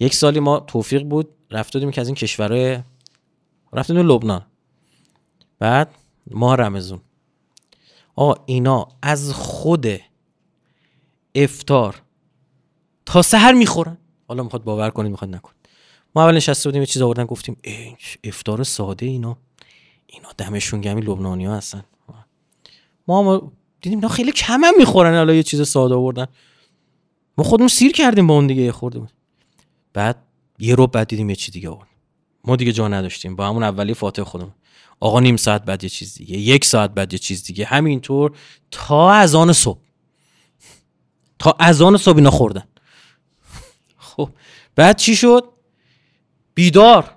یک سالی ما توفیق بود رفته بودیم که از این کشورهای رفتیم لبنان. بعد ماه رمزون آقا اینا از خود افتار تا سحر می‌خورن. حالا می‌خواد باور کنید می‌خواد نکن ما اول نشسته بودیم یه چیز آوردن گفتیم افتار ساده اینا. اینا دمشون گمی لبنانی ها هستن. ما, ما دیدیم اینا خیلی کم هم می‌خورن حالا یه چیز ساده آوردن. ما خودمون سیر کردیم با اون دیگه خورده بود. بعد یه رو بعد دیدیم یه چی دیگه آورد. ما دیگه جا نداشتیم با همون اولی فاتح خودمون. آقا نیم ساعت بعد یه چیز دیگه یک ساعت بعد یه چیز دیگه. همینطور تا از آن صبح. تا از آن صبح اینا خوردن. خب بعد چی شد؟ بیدار.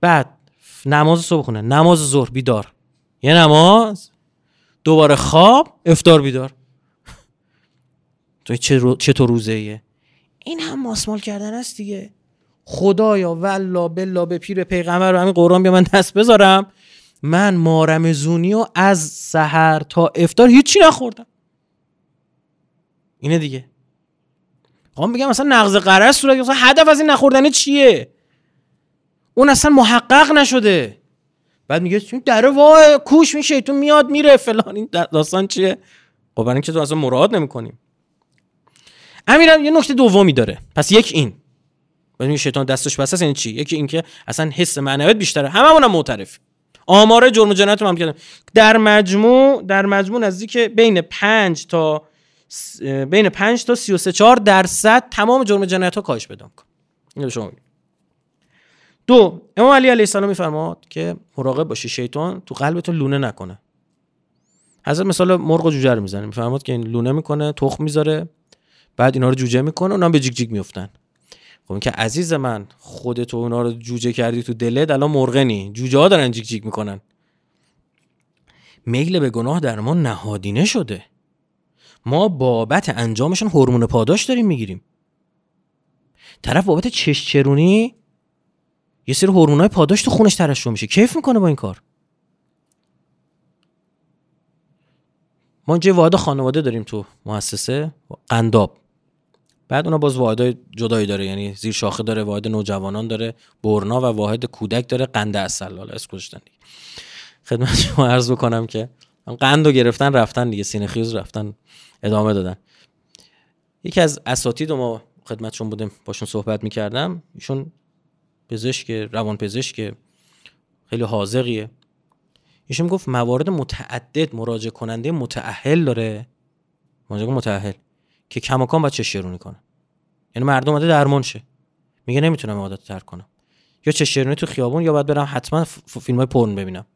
بعد نماز صبح خونه نماز ظهر بیدار. یه نماز دوباره خواب افتار بیدار. <laughs> تو چطور روزه ایه این هم ماسمال کردن است دیگه. خدایا والله بلا به پیر پیغمبر و همین قرآن بیا من دست بذارم. من مارمزونی و از سحر تا افتار هیچی نخوردم. اینه دیگه. خواهم بگم مثلا نقض قرص صورت مثلا هدف از این نخوردن چیه؟ اون اصلا محقق نشده. بعد میگه در وای کوش میشه تو میاد میره فلان. این داستان چیه؟ خب برای اینکه تو اصلا مراد نمی‌کنیم. امیرم یه نکته دومی داره. پس یک این. این شیطان دستش بس است یعنی چی؟ یکی اینکه اصلا حس معنویت بیشتره. هممون هم معترف. آمار جرم و جنایت هم کردم در مجموع در مجموع نزدیک بین 5 تا بین 5 تا 33 4 درصد تمام جرم جنایت ها کاهش پیدا می‌کنه. اینو شما دو امام علی علیه السلام میفرماد که مراقب باشی شیطان تو قلبتون لونه نکنه. حضرت مثال مرغ و جوجه رو می‌زنه. میفرماد که این لونه می‌کنه تخم می‌ذاره بعد اینا رو جوجه می‌کنه اونا به جیک جیک میفتن خب که عزیز من خودت اونا رو جوجه کردی تو دلت الان مرغنی جوجه ها دارن جیک جیک می‌کنن. میل به گناه در ما نهادینه شده. ما بابت انجامشون هورمون پاداش داریم می‌گیریم. طرف بابت چش چرونی یه سری هورمونای پاداش تو خونش ترشح میشه. کیف می‌کنه با این کار. ما اینجا واحد خانواده داریم تو مؤسسه قنداب. بعد اونا باز واحد جدایی داره یعنی زیر شاخه داره واحد نوجوانان داره برنا و واحد کودک داره قند اصل. حالا اس گذاشتن خدمت شما عرض بکنم که قند رو گرفتن رفتن دیگه. سینه خیز رفتن. ادامه دادن. یکی از اساتید ما خدمتشون بودیم باشون صحبت می‌کردم. ایشون پزشک روان پزشک خیلی حاضقیه ایشون گفت موارد متعدد مراجع کننده متأهل داره. مراجع متأهل. که کماکان باید چشیرونی کنه یعنی مردم اومده درمان شه. میگه نمی‌تونم عادت تر کنم. یا چشیرونی تو خیابون یا باید برم حتما فیلم های پرن ببینم.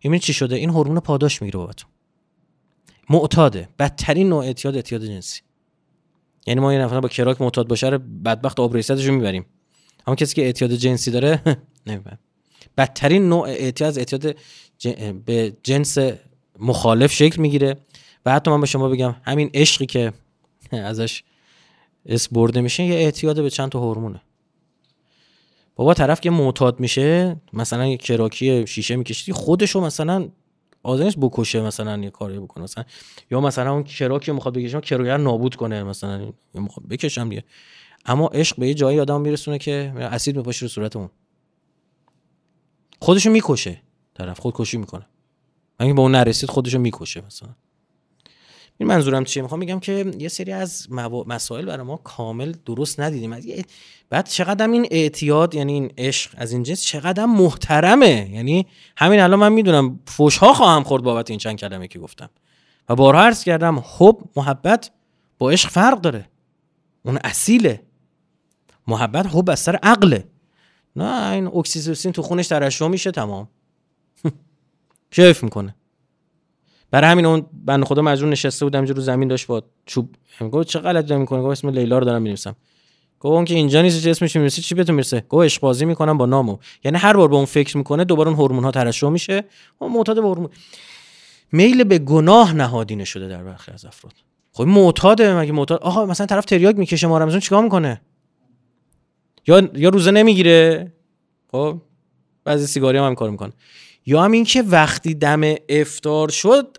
این چی شده؟ این هورمون پاداش می‌گیره بابتون معتاده. بدترین نوع اعتیاد اعتیاد جنسی. یعنی ما یه نفر با کراک معتاد باشه رو بدبخت آبریستش می‌بریم. اما کسی که اعتیاد جنسی داره <laughs> نمی‌بریم. بدترین نوع اعتیاد اعتیاد به جنس مخالف شکل می‌گیره. و حتی من به شما بگم همین عشقی که <laughs> ازش اس برده میشه یه اعتیاد به چند تا هورمونه. بابا طرف که معتاد میشه مثلا یه کراکی شیشه میکشیدی خودشو مثلا آزنش بکشه مثلا یه کاری بکنه. مثلا یا مثلا اون کراکی می‌خواد بکشه کراگر نابود کنه مثلا. می‌خواد بکشم دیگه. اما عشق به یه جایی آدم میرسونه که اسید میپاشه رو صورت اون خودشو می‌کشه طرف خودکشی می‌کنه. اگه با اون نرسید خودشو می‌کشه مثلا. این منظورم چیه؟ می‌خوام بگم که یه سری از مسائل برای ما کامل درست ندیدیم. بعد چقدر این اعتیاد یعنی این عشق از این جنس چقدر محترمه. یعنی همین الان من می‌دونم فوش ها خواهم خورد بابت این چند کلمه که گفتم. و بارها عرض کردم حب محبت با عشق فرق داره. اون اصیله. محبت حب از سر عقله. نه این اکسیتوسین تو خونش ترشح میشه تمام. <laughs> کیف می‌کنه. برای همین اون بند خدا مجبور نشسته بودم رو زمین داشت با چوب. گفت چه غلطی دارم می‌کنه گفت اسم لیلا رو دارم می‌نویسم. گفت اون که اینجا نیست چه اسمش می‌نویسی؟ چی بهتون می‌رسه؟ گفت عشق بازی می‌کنم با نامو. یعنی هر بار به اون فکر می‌کنه دوباره اون هورمون ها ترشح میشه. اون معتاد به هورمون میل به گناه نهادینه شده در برخی از افراد. خب معتاده مگه معتاد آقا مثلا طرف تریاک می‌کشه ما رمضان چیکار می‌کنه؟ یا یا روزه نمی‌گیره؟ خب بعضی سیگاری هم, هم کار می‌کنه. یا هم این که وقتی دم افتار شد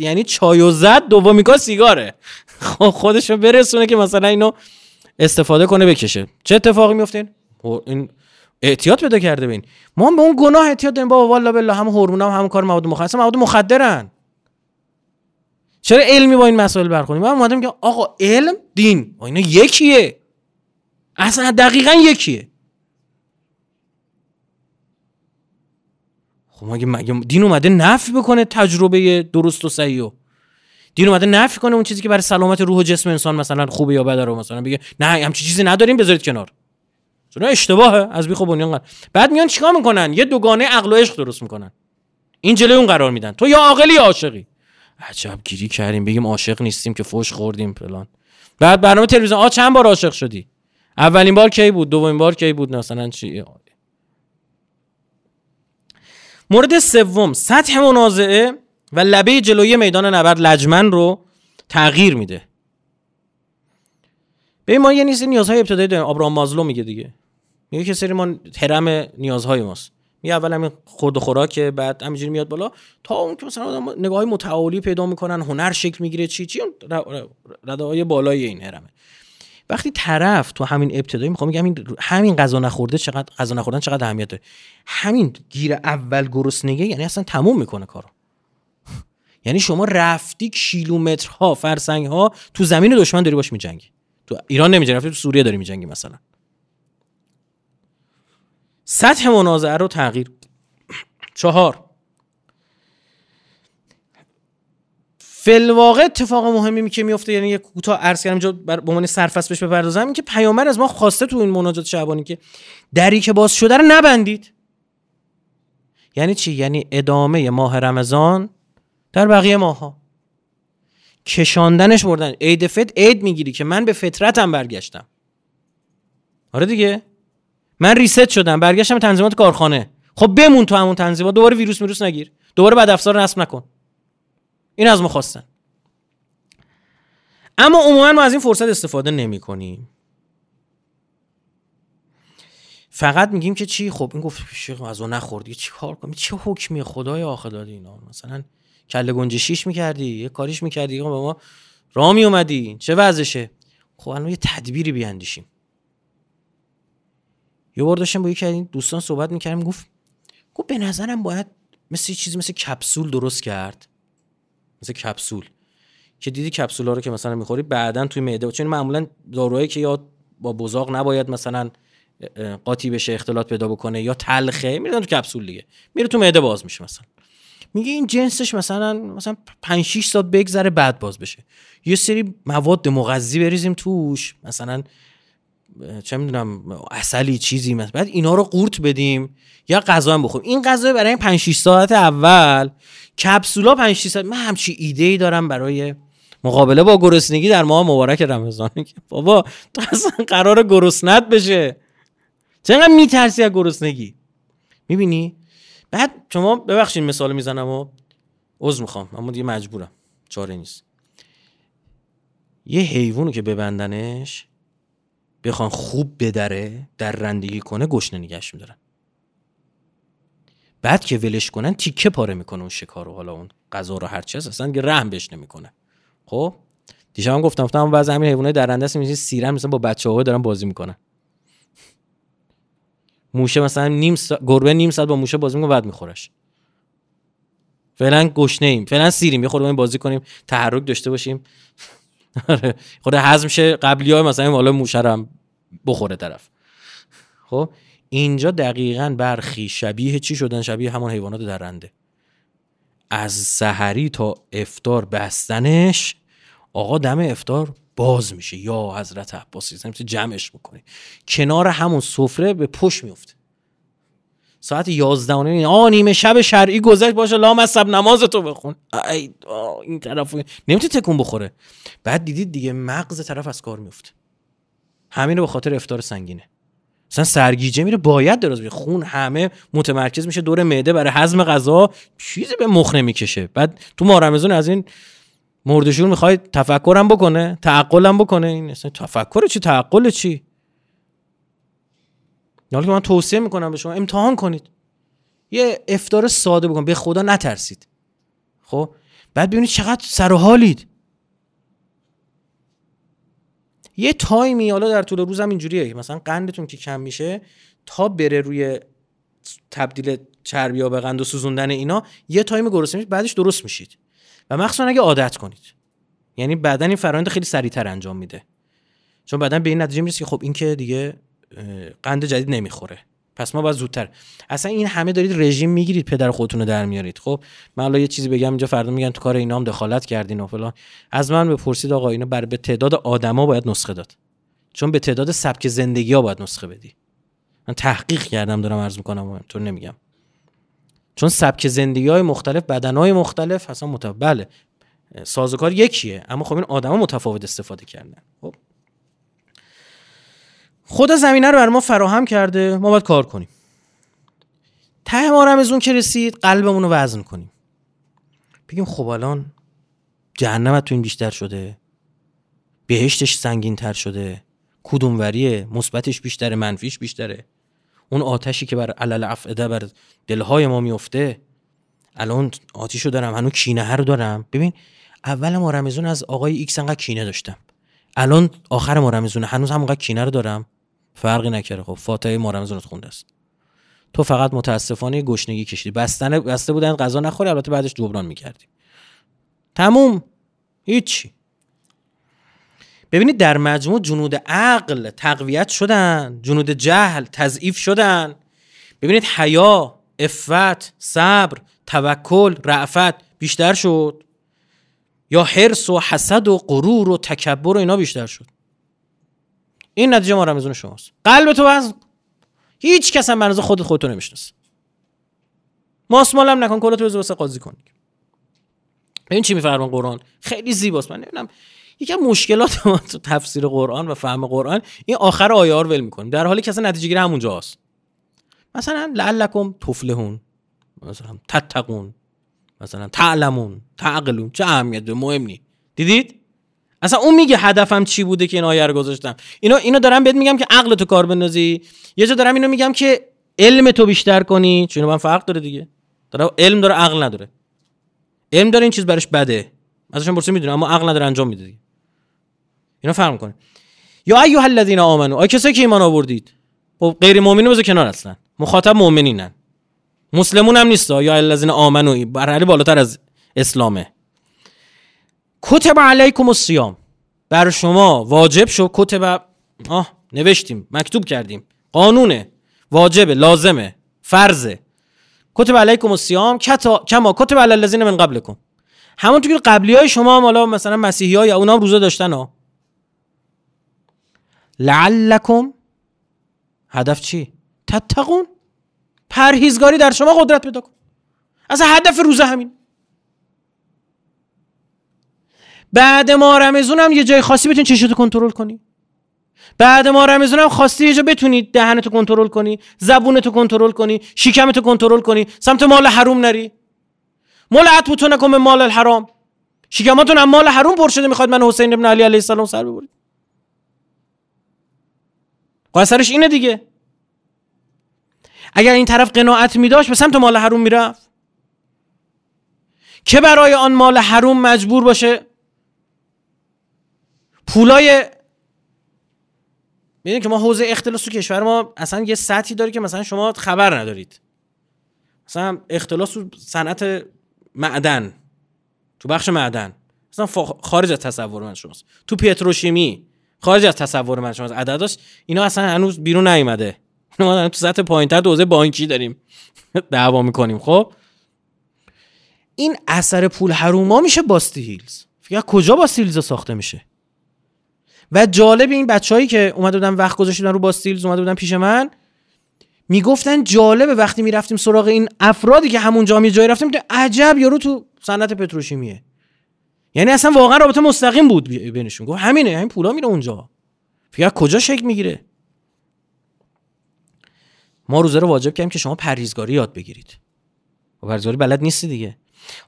یعنی چای و زد دومی کا سیگاره. خب خودشو برسونه که مثلا اینو استفاده کنه بکشه. چه اتفاقی میفته این احتیاط پیدا کرده بین ما به اون گناه احتیاط داریم. بابا والله بالله هم هورمونا هم, هم کار مواد مخدر مواد مخدرن. چرا علمی با این مسائل برخوریم من اومدم که آقا علم دین. اینا یکیه. اصلا دقیقا یکیه. خب مگه مگه دین اومده نفی بکنه تجربه درست و صحیحو دین اومده نفی کنه اون چیزی که برای سلامت روح و جسم انسان مثلا خوبه یا بده رو مثلا بگه نه همچین چیزی نداریم بذارید کنار. چون اشتباهه از بی بنیان بعد میان چیکار می‌کنن؟ یه دوگانه عقل و عشق درست می‌کنن. این جلوی اون قرار میدن. تو یا عاقلی یا عاشقی. عجب گیری کردیم بگیم عاشق نیستیم که فوش خوردیم فلان. بعد برنامه تلویزیون آ چند بار عاشق شدی؟ اولین بار کی بود؟ دومین بار کی بود؟ مثلا چی؟ مورد سوم سطح منازعه و لبه جلوی میدان نبرد لجمن رو تغییر میده. به ما یه نیست نیازهای ابتدایی داریم. آبراهام مازلو میگه دیگه. میگه که سری ما هرم نیازهای ماست. می اول همین خورد و خوراک بعد همینجوری میاد بالا. تا اون که مثلا نگاه متعالی پیدا می‌کنن هنر شکل می‌گیره چی چی رده های بالای این هرمه وقتی طرف تو همین ابتدایی می‌خوام میگم همین همین غذا نخورده چقدر غذا نخوردن چقدر اهمیت داره همین گیر اول گرسنگی یعنی اصلا تموم می‌کنه کارو. <laughs> یعنی شما رفتی کیلومترها فرسنگ ها تو زمین دشمن داری باش میجنگی. تو ایران نمیجنگی رفتی تو سوریه داری میجنگی مثلا. سطح منازعه رو تغییر. <clears throat> چهار. فلواقع اتفاق مهمی که میفته یعنی یک کوتاه عرض کردم به عنوان سرفصل بهش بپردازم این که پیامبر از ما خواسته تو این مناجات شعبانی که دری که باز شده رو نبندید. یعنی چی؟ یعنی ادامه ماه رمضان در بقیه ماها کشاندنش بردن. عید فت عید می‌گیری که من به فطرتم برگشتم. آره دیگه. من ریست شدم برگشتم تنظیمات کارخانه. خب بمون تو همون تنظیمات دوباره ویروس میروس نگیر. دوباره بعد افزار نصب نکن. این از ما خواستن اما عموما ما از این فرصت استفاده نمی کنیم. فقط میگیم که چی؟ خب این گفت شیخ از اون نخوردی چی کار کنم؟ چه حکمی خدای آخه دادی اینا. مثلا کله گنجه شیش می‌کردی یه کاریش می‌کردی. به ما را می اومدی چه وضعشه خب الان یه تدبیری بیاندیشیم. یه بار داشتم با یکی این دوستان صحبت می‌کردم گفت گفت به نظرم باید مثل چیزی مثل کپسول درست کرد. مثل کپسول. که دیدی کپسول ها رو که مثلا می‌خوری بعدا توی معده چون معمولا داروهایی که یا با بزاق نباید مثلا قاطی بشه اختلاط پیدا بکنه یا تلخه میرن تو کپسول دیگه. میره تو معده باز میشه مثلا. میگه این جنسش مثلا مثلا 5 6 ساعت بگذره بعد باز بشه. یه سری مواد مغذی بریزیم توش مثلا چه می‌دونم اصلی چیزی مثلا بعد اینا رو قورت بدیم یا غذا هم بخوریم. این غذا برای 5 6 ساعت اول کپسولا 5 6 ساعت من همچی ایده ای دارم برای مقابله با گرسنگی در ماه مبارک رمضان. <laughs> بابا تو اصلا قرار گرسنت بشه. چقدر میترسی از گرسنگی؟ می‌بینی؟ بعد شما ببخشید مثال می‌زنم و عذر می‌خوام اما دیگه مجبورم. چاره نیست. یه حیوانو که ببندنش بخوان خوب بدره در رندگی کنه گشنه نگهش میدارن. بعد که ولش کنن تیکه پاره می‌کنه اون شکار رو حالا اون غذا رو هر چی اصلا که رحم بهش نمی‌کنه. خب؟ دیشب هم گفتم گفتم بعضی همین حیوانات درنده است میشه سیرن مثلا با بچه‌ها دارن بازی می‌کنن. موشه مثلا نیم سا... گربه نیم ساعت با موشه بازی می‌کنه بعد میخورش. فعلا گشنه ایم فعلا سیریم یه خورده بازی کنیم تحرک داشته باشیم. <laughs> آره. خود هضم شه قبلی های مثلا حالا موشرم بخوره طرف. خب؟ اینجا دقیقا برخی شبیه چی شدن؟ شبیه همون حیوانات درنده از سحری تا افتار بستنش آقا دم افتار باز میشه. یا حضرت عباسی مثل جمعش می‌کنی. کنار همون سفره به پشت میفته ساعت 11 و آ نیمه شب شرعی گذشت. باشه لام از نماز تو بخون. ای این طرف نمی‌تونه تکون بخوره. بعد دیدید دیگه مغز طرف از کار میفته همین رو به خاطر افتار سنگینه. مثلا سرگیجه میره باید دراز بشه. خون همه متمرکز میشه دور معده برای هضم غذا چیزی به مخ نمی‌کشه. بعد تو ماه رمضان از این مردشور می‌خواد تفکرم بکنه تعقلم بکنه. این اصلا تفکر چی؟ تعقل چی؟ حالا که من توصیه می‌کنم به شما امتحان کنید. یه افطار ساده بکن به خدا نترسید. خب؟ بعد ببینید چقدر سرحالید. یه time ی حالا در طول روزم اینجوریه مثلا قندتون که کم میشه تا بره روی تبدیل چربی ها به قند و سوزوندن اینا یه time گرسنه بعدش درست میشید. و مخصوصا اگه عادت کنید. یعنی بعدا این فرآیند خیلی سریعتر انجام میده. چون بعدا به این نتیجه می‌رسه که خب این که دیگه قند جدید نمی‌خوره. پس ما باید زودتر. اصلا این همه دارید رژیم می‌گیرید پدر خودتون رو در میارید. خب من الان یه چیزی بگم اینجا فردا میگن تو کار اینا هم دخالت کردین و فلان. از من بپرسید آقا اینا بر به تعداد آدما باید نسخه داد. چون به تعداد سبک زندگی ها باید نسخه بدی. من تحقیق کردم دارم عرض می‌کنم تو نمیگم. چون سبک زندگی های مختلف بدن های مختلف اصلا متف... بله سازوکار یکیه اما خب این آدما متفاوت استفاده کردن. خب. خدا زمینه رو بر ما فراهم کرده ما باید کار کنیم. ته ما رمزون که رسید قلبمون رو وزن کنیم. بگیم خب الان جهنم تو این بیشتر شده بهشتش سنگین تر شده کدوم وریه مثبتش بیشتره منفیش بیشتره. اون آتشی که بر علل افعده بر دلهای ما میفته الان آتیشو دارم هنوز کینه رو دارم. ببین اول ماه رمضون از آقای ایکس انقدر کینه داشتم. الان آخر ماه رمضون هنوز همونقدر کینه رو دارم. فرقی نکرده. خب فاتحه ماه رمضونت خونده است. تو فقط متاسفانه گشنگی کشیدی. بستن بسته بودن غذا نخوری. البته بعدش جبران می‌کردی. تموم. هیچی. ببینید در مجموع جنود عقل تقویت شدن جنود جهل تضعیف شدن. ببینید حیا افت صبر توکل رعفت بیشتر شد. یا حرس و حسد و غرور و تکبر و اینا بیشتر شد. این نتیجه ما رمزون شماست. قلب تو وزن هیچ کس هم منظور خود خودتو نمی‌شناسه. ماسمالم نکن کلاتو بزو واسه قاضی کن. این چی میفرمان قرآن. خیلی زیباست. من نمی‌دونم یکی مشکلات ما تو تفسیر قرآن و فهم قرآن. این آخر آیه ها ول می‌کنیم. در حالی که اصلا نتیجه گیری همونجاست مثلا لعلکم تفلحون. مثلا تتقون. مثلا تعلمون. تعقلون. چه اهمیت مهم نی دیدید؟ اصلا اون میگه هدفم چی بوده که این آیه رو گذاشتم. اینو اینو دارم بهت میگم که عقل تو کار بندازی. یه جا دارم اینو میگم که علم تو بیشتر کنی. چون من فرق داره دیگه. داره علم داره عقل نداره. علم داره این چیز برش بده. ازشون پرسه می‌دونه اما عقل نداره انجام میده دیگه. اینا فرق می‌کنه. یا ایها الذین آمنو. آی کسایی که ایمان آوردید. خب غیر مؤمنین بذار کنار اصلا. مخاطب مؤمنینن. مسلمون هم نیست. یا الذین آمنو. برحالی بالاتر از اسلامه. کتب علیکم الصیام. بر شما واجب شد. کتب آه نوشتیم. مکتوب کردیم. قانونه. واجبه لازمه فرضه. کتب علیکم الصیام کما کتب علی الذین من قبلکم. همونطور که قبلی های شما هم مثلا مسیحی ها یا اونا هم روزه داشتن ها. لعلکم هدف چی؟ تتقون. پرهیزگاری در شما قدرت پیدا کن. اصلا هدف روزه همین. بعد ما رمزون هم یه جای خاصی بتونی چشتو کنترل کنی. بعد ما رمزون هم خواستی یه جا بتونی دهنتو کنترل کنی زبونتو کنترل کنی شکمتو کنترل کنی. سمت مال حروم نری. مال عطبتو نکن به مال الحرام. شکماتون هم مال حروم پر شده می‌خواد من حسین ابن علی علیه السلام سر ببرید. قصرش خب اینه دیگه. اگر این طرف قناعت میداشت به سمت مال حروم می‌رفت. که برای آن مال حروم مجبور باشه پولای می‌دونید که ما حوزه اختلاس تو کشور ما اصلا یه سطحی داره که مثلا شما خبر ندارید. مثلا اختلاس تو صنعت معدن تو بخش معدن. مثلا خارج از تصور من شماست. تو پتروشیمی خارج از تصور من شماست. عدداش اینا اصلا هنوز بیرون نیومده. ما تو سطح پایینتر حوزه بانکی داریم <laughs> دعوا می‌کنیم خب؟ این اثر پول حروما میشه باستی هیلز. فکر کجا باستی هیلز ساخته میشه؟ و جالب این بچههایی که اومده بودن وقت گذاشتن رو باستیلز اومده بودن پیش من می‌گفتن جالبه وقتی می‌رفتیم سراغ این افرادی که همون جا جایی رفتیم عجب یارو تو صنعت پتروشیمیه. یعنی اصلا واقعا رابطه مستقیم بود بینشون. گفت همینه همین پولا میره اونجا. فکر کجا شکل می‌گیره. ما روزه رو واجب کردیم که شما پرهیزگاری یاد بگیرید. و پرهیزگاری بلد نیستی دیگه.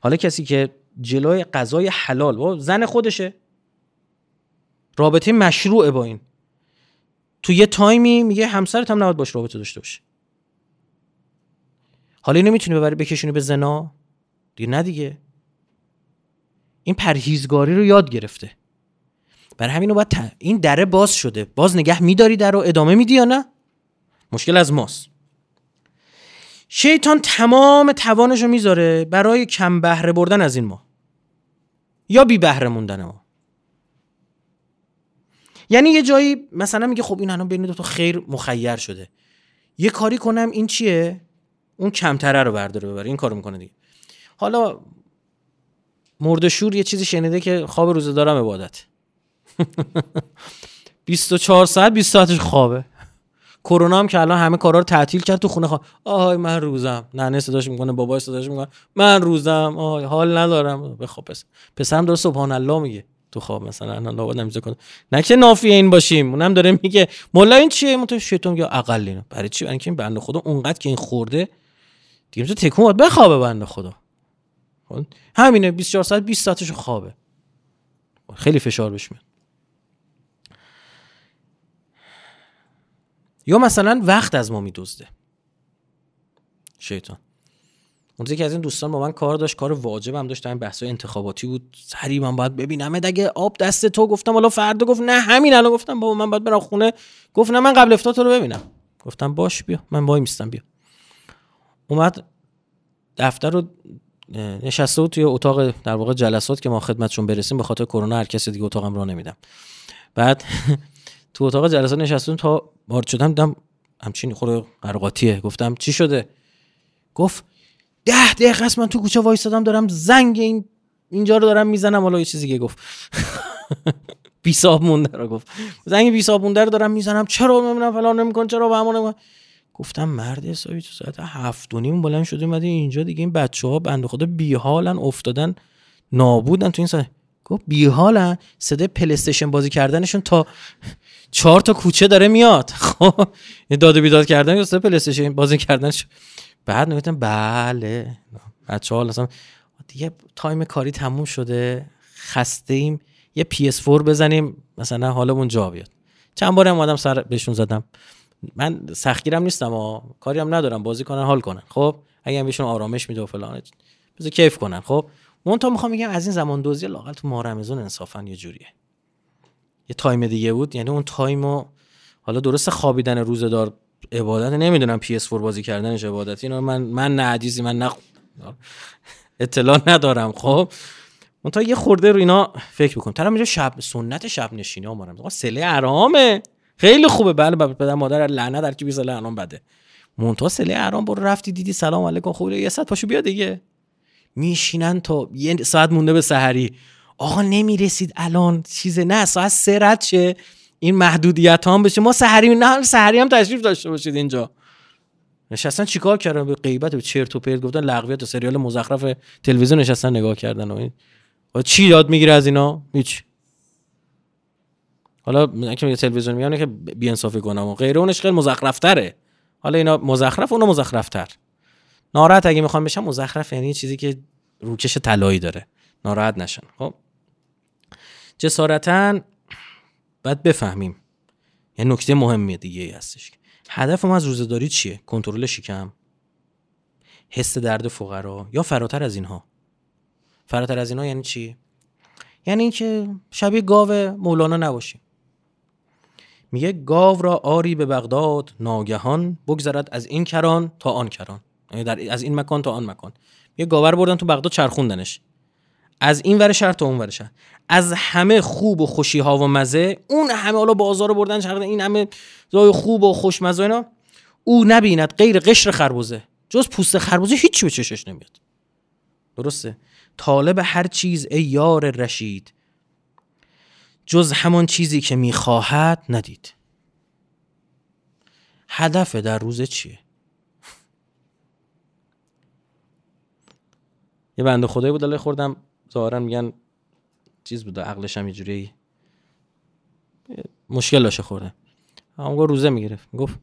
حالا کسی که جلوی غذای حلال و زن خودشه رابطه مشروعه با این. تو یه تایمی میگه همسرت هم نباید باش رابطه داشته باشه. حالا اینو می‌تونی ببری بکشونی به زنا؟ دیگه نه دیگه. این پرهیزگاری رو یاد گرفته. برای همین باید این دره باز شده. باز نگه میداری در رو ادامه میدی یا نه؟ مشکل از ماست. شیطان تمام توانش رو می‌ذاره برای کم بهره بردن از این ما. یا بی بهره موندن ما. یعنی یه جایی مثلا میگه خب این الان بین دو تا خیر مخیر شده. یه کاری کنم این چیه؟ اون کمتره رو برداره ببره این کارو می‌کنه دیگه. حالا مردشور یه چیزی شنیده که خواب روزه دارم عبادت <laughs> 24 ساعت 20 ساعتش خوابه. کرونا هم که الان همه کارا رو تعطیل کرد تو خونه خواب. آهای من روزم. ننه صداش می‌کنه بابا صداش می‌کنه. من روزم. آهای حال ندارم. بخواب پس پسرم داره سبحان الله میگه. تو خواب مثلا الان لابد نمیزه کنه. نه که نافی این باشیم اونم داره میگه مولا این چیه؟ من تو شیطان میگه اقل اینو برای چی؟ برای اینکه این بنده خدا اونقدر که این خورده دیگه تو تکون بخوابه بنده خدا. خب؟ همینه 24 ساعت 20 ساعتش خوابه. خیلی فشار بهش میاد. یا مثلا وقت از ما میدزده. شیطان. اون که از این دوستان با من کار داشت کار واجبم داشت این بحث انتخاباتی بود. سری من باید ببینم. اگه آب دست تو گفتم حالا فردا گفت نه همین الان گفتم بابا من باید برم خونه. گفت نه من قبل افتار تو رو ببینم. گفتم باش بیا. من وای میستم بیا. اومد دفتر رو نشسته بود توی اتاق در واقع جلسات که ما خدمتشون برسیم. به خاطر کرونا هر کسی دیگه اتاقم را نمیدم. بعد <laughs> تو اتاق جلسات نشستم تا وارد شدم. دیدم همچین خور قرقاتیه. گفتم چی شده؟ گفت ده دقیقه است من تو کوچه وایسادم دارم زنگ این اینجا رو دارم می‌زنم. حالا یه چیزی که گفت. <laughs> بی صاحب مونده رو گفت. زنگ بی صاحب مونده رو دارم می‌زنم. چرا نمی‌دونم فلان نمیکن چرا به همون گفتم مرد حسابی تو ساعت هفت و نیم بلند شده اومده اینجا دیگه. این بچه ها بنده خدا بی حالن افتادن نابودن تو این ساعت گفت بی حالن صدای پلیستشن بازی کردنشون تا چهار تا کوچه داره میاد. <laughs> خب داد و بیداد کردن صدای PlayStation بازی کردنش. بعد نگفتم بله. بچه ها اصلا دیگه time کاری تموم شده خسته ایم یه PS4 بزنیم مثلا حالمون جا بیاد. چند بار هم آدم سر بهشون زدم. من سختگیرم نیستم و کاری هم ندارم بازی کنن حال کنن. خب اگه هم بهشون آرامش میده و فلان بذار کیف کنن. خب من تا می‌خوام بگم از این زمان دزدی لااقل تو ماه رمضان انصافا یه جوریه. یه تایم دیگه بود یعنی اون تایمو حالا درست خوابیدن روزدار عبادت نمی‌دونم PS4 بازی کردنش عبادتی اینو من من نه حدیثی من نه اطلاع ندارم. خب من تا یه خورده رو اینا فکر بکنم طرف اینجا شب سنت شب نشینی ها مارم سله حرامه. خیلی خوبه. بله پدر مادر لعنه در کی بیزله الان بده. مونتا سله حرام برو رفتی دیدی سلام علیکم خوبه یه ساعت پاشو بیا دیگه. میشینن تا یه ساعت مونده به سحری. آقا نمی‌رسید الان. چیزه نه ساعت سه رد شه. این محدودیت هم بشه. ما سحری نه سحری هم تشریف داشته باشید اینجا. نشستن چیکار کردن؟ به غیبت به چرت و پرت گفتن لغویات و سریال مزخرف تلویزیون نشستن نگاه کردن و این. چی یاد می‌گیره از اینا؟ هیچ. حالا که تلویزیون میانه که بی انصافی کنم و غیره اونش خیلی مزخرف تره حالا اینا مزخرف اونو مزخرف تر ناراحت اگه می‌خوام بشم مزخرف یعنی چیزی که روکش طلایی داره. ناراحت نشن. خب. جسارتا باید بفهمیم. یه نکته مهمی دیگه ای هستش. هدف ما از روزداری چیه؟ کنترل شکم. حس درد فقرا یا فراتر از اینها. فراتر از اینها یعنی چی؟ یعنی اینکه شبیه گاو مولانا نباشیم. میگه گاو را آری به بغداد ناگهان بگذرد از این کران تا آن کران. یعنی در از این مکان تا آن مکان. یه گاور بردن تو بغداد چرخوندنش. از این ور شهر تا اون ور شهر. از همه خوب و خوشی ها و مزه اون همه حالا بازار رو بردن چرخوندن این همه زای خوب و خوشمزه اینا او نبیند غیر قشر خربوزه. جز پوست خربوزه هیچی به چشش نمیاد. درسته؟ طالب هر چیز ای یار رشید. جز همان چیزی که می‌خواهد ندید. هدف در روز چیه؟ یه بنده خدایی بود خوردم. ظاهرا میگن چیز بوده عقلش هم اینجوری مشکل داشته خورده. اما روزه می‌گرفت. می‌گفت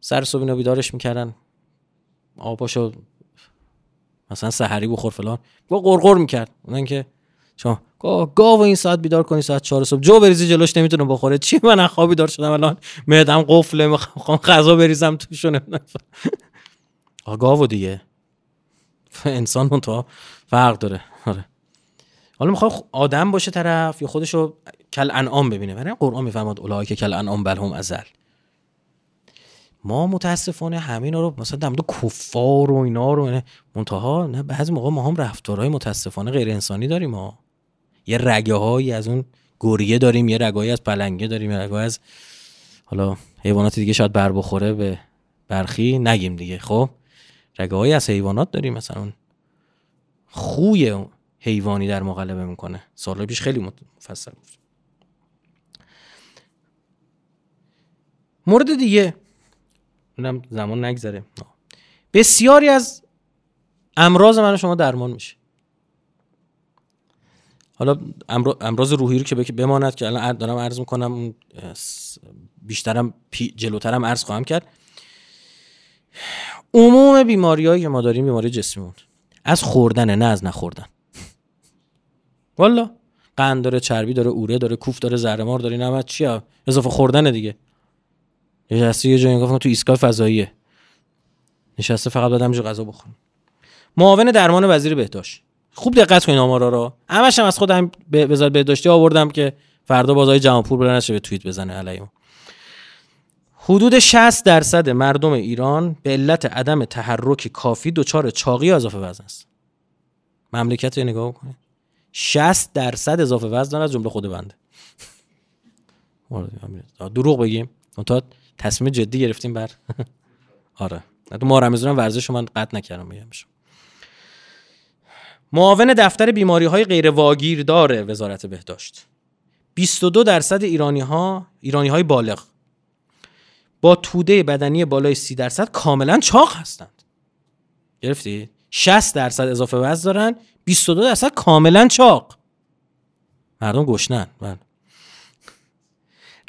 سر صبح اینو بیدارش می‌کردن. آباشو مثلا سحری بخور فلان. با قرقر می‌کرد. اونن که شما گاو این ساعت بیدار کنی ساعت 4 صبح. جو بریزی جلوش نمی‌تونه بخوره. چی من خوابی دار شدم الان؟ معدم قفله می‌خوام غذا بریزم توشونه گاو دیگه. انسان اون تا فرق داره. آره. حالا می‌خواد آدم باشه طرف یا خودشو کل انعام ببینه. برای قرآن میفرماد اولایی که کل انعام بلهم ازل. ما متاسفانه همین رو مثلا در کفار و اینا رو منتها نه بعضی موقع ما هم رفتارهای متاسفانه غیر انسانی داریم ما یه رگه هایی از اون گوریه داریم یه رگایی از پلنگه داریم یه رگه از حالا حیوانات دیگه شاید بر بخوره به برخی نگیم دیگه. خب رگه هایی از حیوانات داریم مثلا خوی حیوانی در مقلبه می‌کنه. سال پیش خیلی مفصل بود. مورد دیگه اونم زمان نگذره. بسیاری از امراض من شما درمان میشه. حالا امراض روحی رو که بماند که الان دارم عرض می‌کنم بیشترم جلوترم عرض خواهم کرد. <sighs> عموم بیماریایی که ما داریم بیماری جسمیمون. از خوردن نه از نخوردن. والا قند داره چربی داره اوره داره کوف داره زهرمار داره نمت چیه اضافه خوردن دیگه. نشسته یه جایی گفتم تو ایستگاه فضاییه. نشسته فقط بعد همینجا غذا بخورم معاون درمان وزیر بهداشت. خوب دقت کنین آمارا رو. همش هم از خودم به وزارت بهداشتی آوردم که فردا بازای جمعپور بلند نشه به توییت بزنه علیه حدود 60 درصد مردم ایران به علت عدم تحرک کافی دچار چاقی اضافه وزن است. مملکت رو نگاه کنید 60 درصد اضافه وزن داره از جمله خود بنده دروغ بگیم. تا تصمیم جدی گرفتیم بر. <laughs> آره. ما رمضان ورزش من قطع نکردم بگم معاون دفتر بیماری های غیر واگیر داره وزارت بهداشت. 22 درصد ایرانی ها ایرانی های بالغ با توده بدنی بالای 30 درصد کاملا چاق هستند. گرفتی 60 درصد اضافه وزن دارن. 22 درصد کاملا چاق. مردم گشنن بله.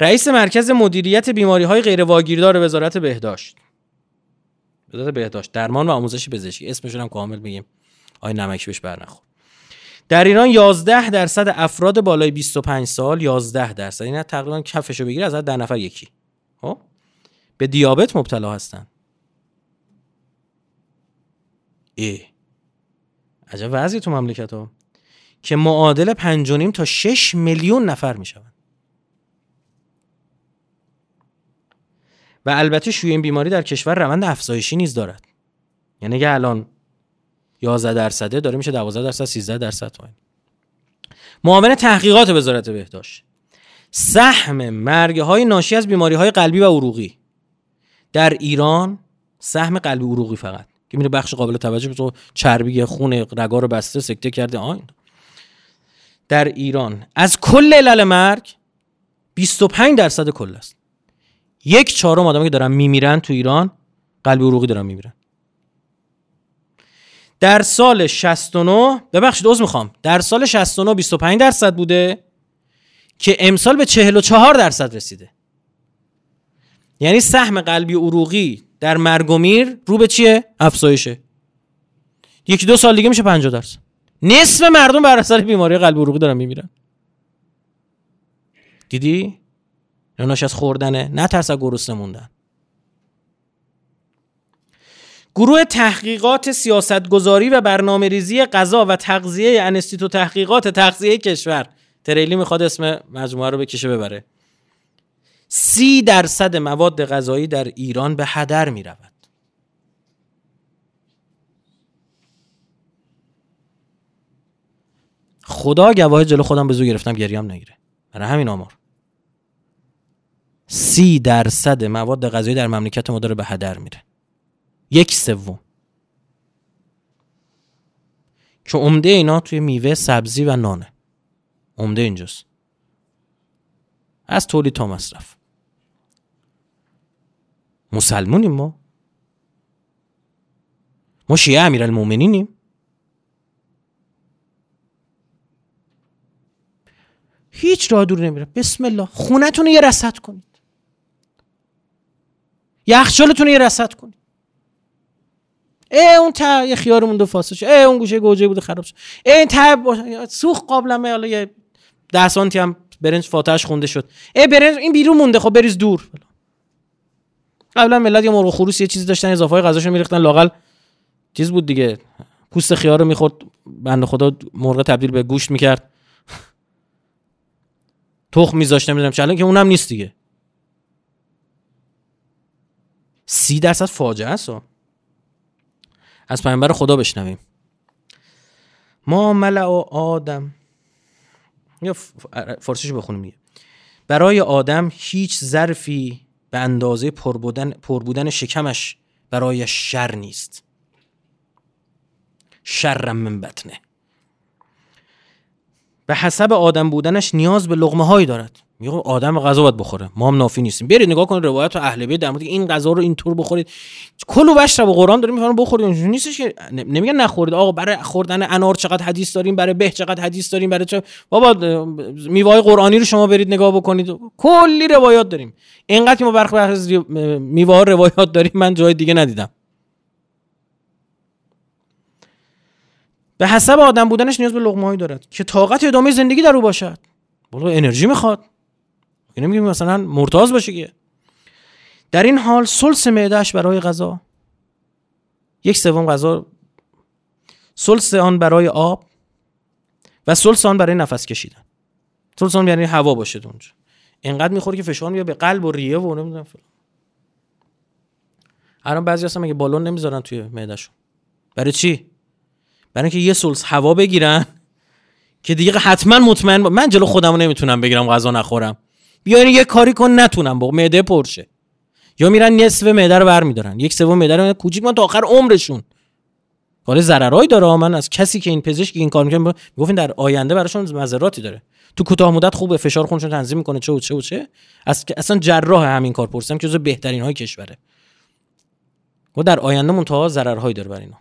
رئیس مرکز مدیریت بیماری های غیر واگیردار وزارت بهداشت. وزارت بهداشت درمان و آموزش پزشکی. اسمشون هم کامل بگیم آی نمکی بهش برنخور در ایران 11 درصد افراد بالای 25 سال 11 درصد. این تقریبا کفشو بگیر از در نفر یکی. خب؟ به دیابت مبتلا هستن. ای عجب وضعی تو مملکت ها که معادل 5.5 تا 6 میلیون نفر می شوند و البته شوی این بیماری در کشور روند افزایشی نیز دارد. یعنی اگه الان 11 درصده داره میشه 12 درصد 13 درصد پایین معاون تحقیقات وزارت بهداشت. سهم مرگ های ناشی از بیماری های قلبی و عروقی. در ایران سهم قلبی عروقی فقط. که میره بخش قابل توجه تو چربی خون رگا رو بسته سکته کرده. آین در ایران. از کل علل مرگ 25 درصد کل است. یک چهارم آدمی که دارن میمیرن تو ایران قلبی عروقی دارن میمیرن. در سال 69 ببخشید عذر می‌خوام. در سال 69 25 درصد بوده که امسال به 44 درصد رسیده. یعنی سهم قلبی عروقی در مرگ و میر رو به چیه؟ افزایشه. یکی دو سال دیگه میشه 50 درصد. نصف مردم بر اثر بیماری قلبی عروقی دارن میمیرن. دیدی؟ نوناش از خوردنه نه ترس از گرسنه موندن. گروه تحقیقات سیاستگذاری و برنامه ریزی غذا و تغذیه انستیتو تحقیقات تغذیه کشور. تریلی می‌خواد اسم مجموعه رو بکشه ببره. سی درصد مواد غذایی در ایران به هدر می رود. خدا گواه جلو خودم به زو گرفتم گریم نگیره. برای همین آمار. سی درصد مواد غذایی در مملکت ما داره به هدر میره. یک سوم. که عمده اینا توی میوه سبزی و نانه. عمده اینجاست. از تولید تا مصرف. مسلمونیم ما. ما شیعه امیر المومنینیم هیچ راه دور نمیره. بسم الله. خونتون یه رسد کنید. یخچالتون یه رصد کنید. ای اون تا یه خیار مونده فاسد شد ای اون گوشه گوجه بوده خراب شد ای این تا سوخ قابلمه. حالا یه ده سانتی هم برنج فاتحش خونده شد. ای برنج این بیرون مونده. خب بریز دور. قبلا ملت یه مرغ خروس یه چیزی داشتن اضافه های غذاشون میریختن لاقل چیز بود دیگه. پوست خیار رو می‌خورد بنده خدا مرغ تبدیل به گوشت می‌کرد. تخم میذاشت نمی‌دونم چه که اونم نیست دیگه. سی درصد فاجعه است. از پیامبر خدا بشنویم. ما ملع و آدم. یا فارسیشو بخونیم دیگه. برای آدم هیچ ظرفی به اندازه پر بودن, پر بودن شکمش برای شر نیست. شرم من بطنه. به حسب آدم بودنش نیاز به لغمه هایی دارد. میگه آدم غذا باید بخوره. ما هم نافی نیستیم. برید نگاه کنید روایت اهل بیت در مورد این غذا رو اینطور بخورید. کلو بشر به قرآن داریم میفرمایند بخورید نیستش که نمیگن نخورید. آقا برای خوردن انار چقدر حدیث داریم؟ برای به چقدر حدیث داریم؟ برای چه بابا میوه قرآنی رو شما برید نگاه بکنید. کلی روایات داریم. اینقدر ما برخ برخ میوه روایات داریم من جای دیگه ندیدم. به حسب آدم بودنش نیاز به لقمه دارد که طاقت ادامه زندگی در او باشد. بالا انرژی می‌خواد. یعنی میگیم مثلا مرتاز باشه که. در این حال سلس معدهش برای غذا. یک سوم غذا. سلس آن برای آب و سلس آن برای نفس کشیدن. سلس آن یعنی هوا باشه اونجا. اینقدر می‌خوره که فشار میاد به قلب و ریه و نمی‌دونم الان بعضی هستن مگه بالون نمی‌ذارن توی معدهشون برای چی؟ برای اینکه یه سلس هوا بگیرن که دیگه حتما مطمئن با... من جلو خودمو نمی‌تونم بگیرم غذا نخورم. بیاین یه کاری کن نتونم. با معده پرشه. یا میرن نصف معده رو برمیدارن. یک سوم معده رو کوچیک من تا آخر عمرشون. کار ضررایی داره. من از کسی که این پزشک این کار می‌کنه می‌گفتین در آینده براشون مضراتی داره. تو کوتاه مدت خوبه فشار خونشون تنظیم می‌کنه چه و چه و چه. اصلا جراح همین کار پرسیدم که جزو بهترین های کشوره. و در آینده منتها ضررهایی داره بر اینا.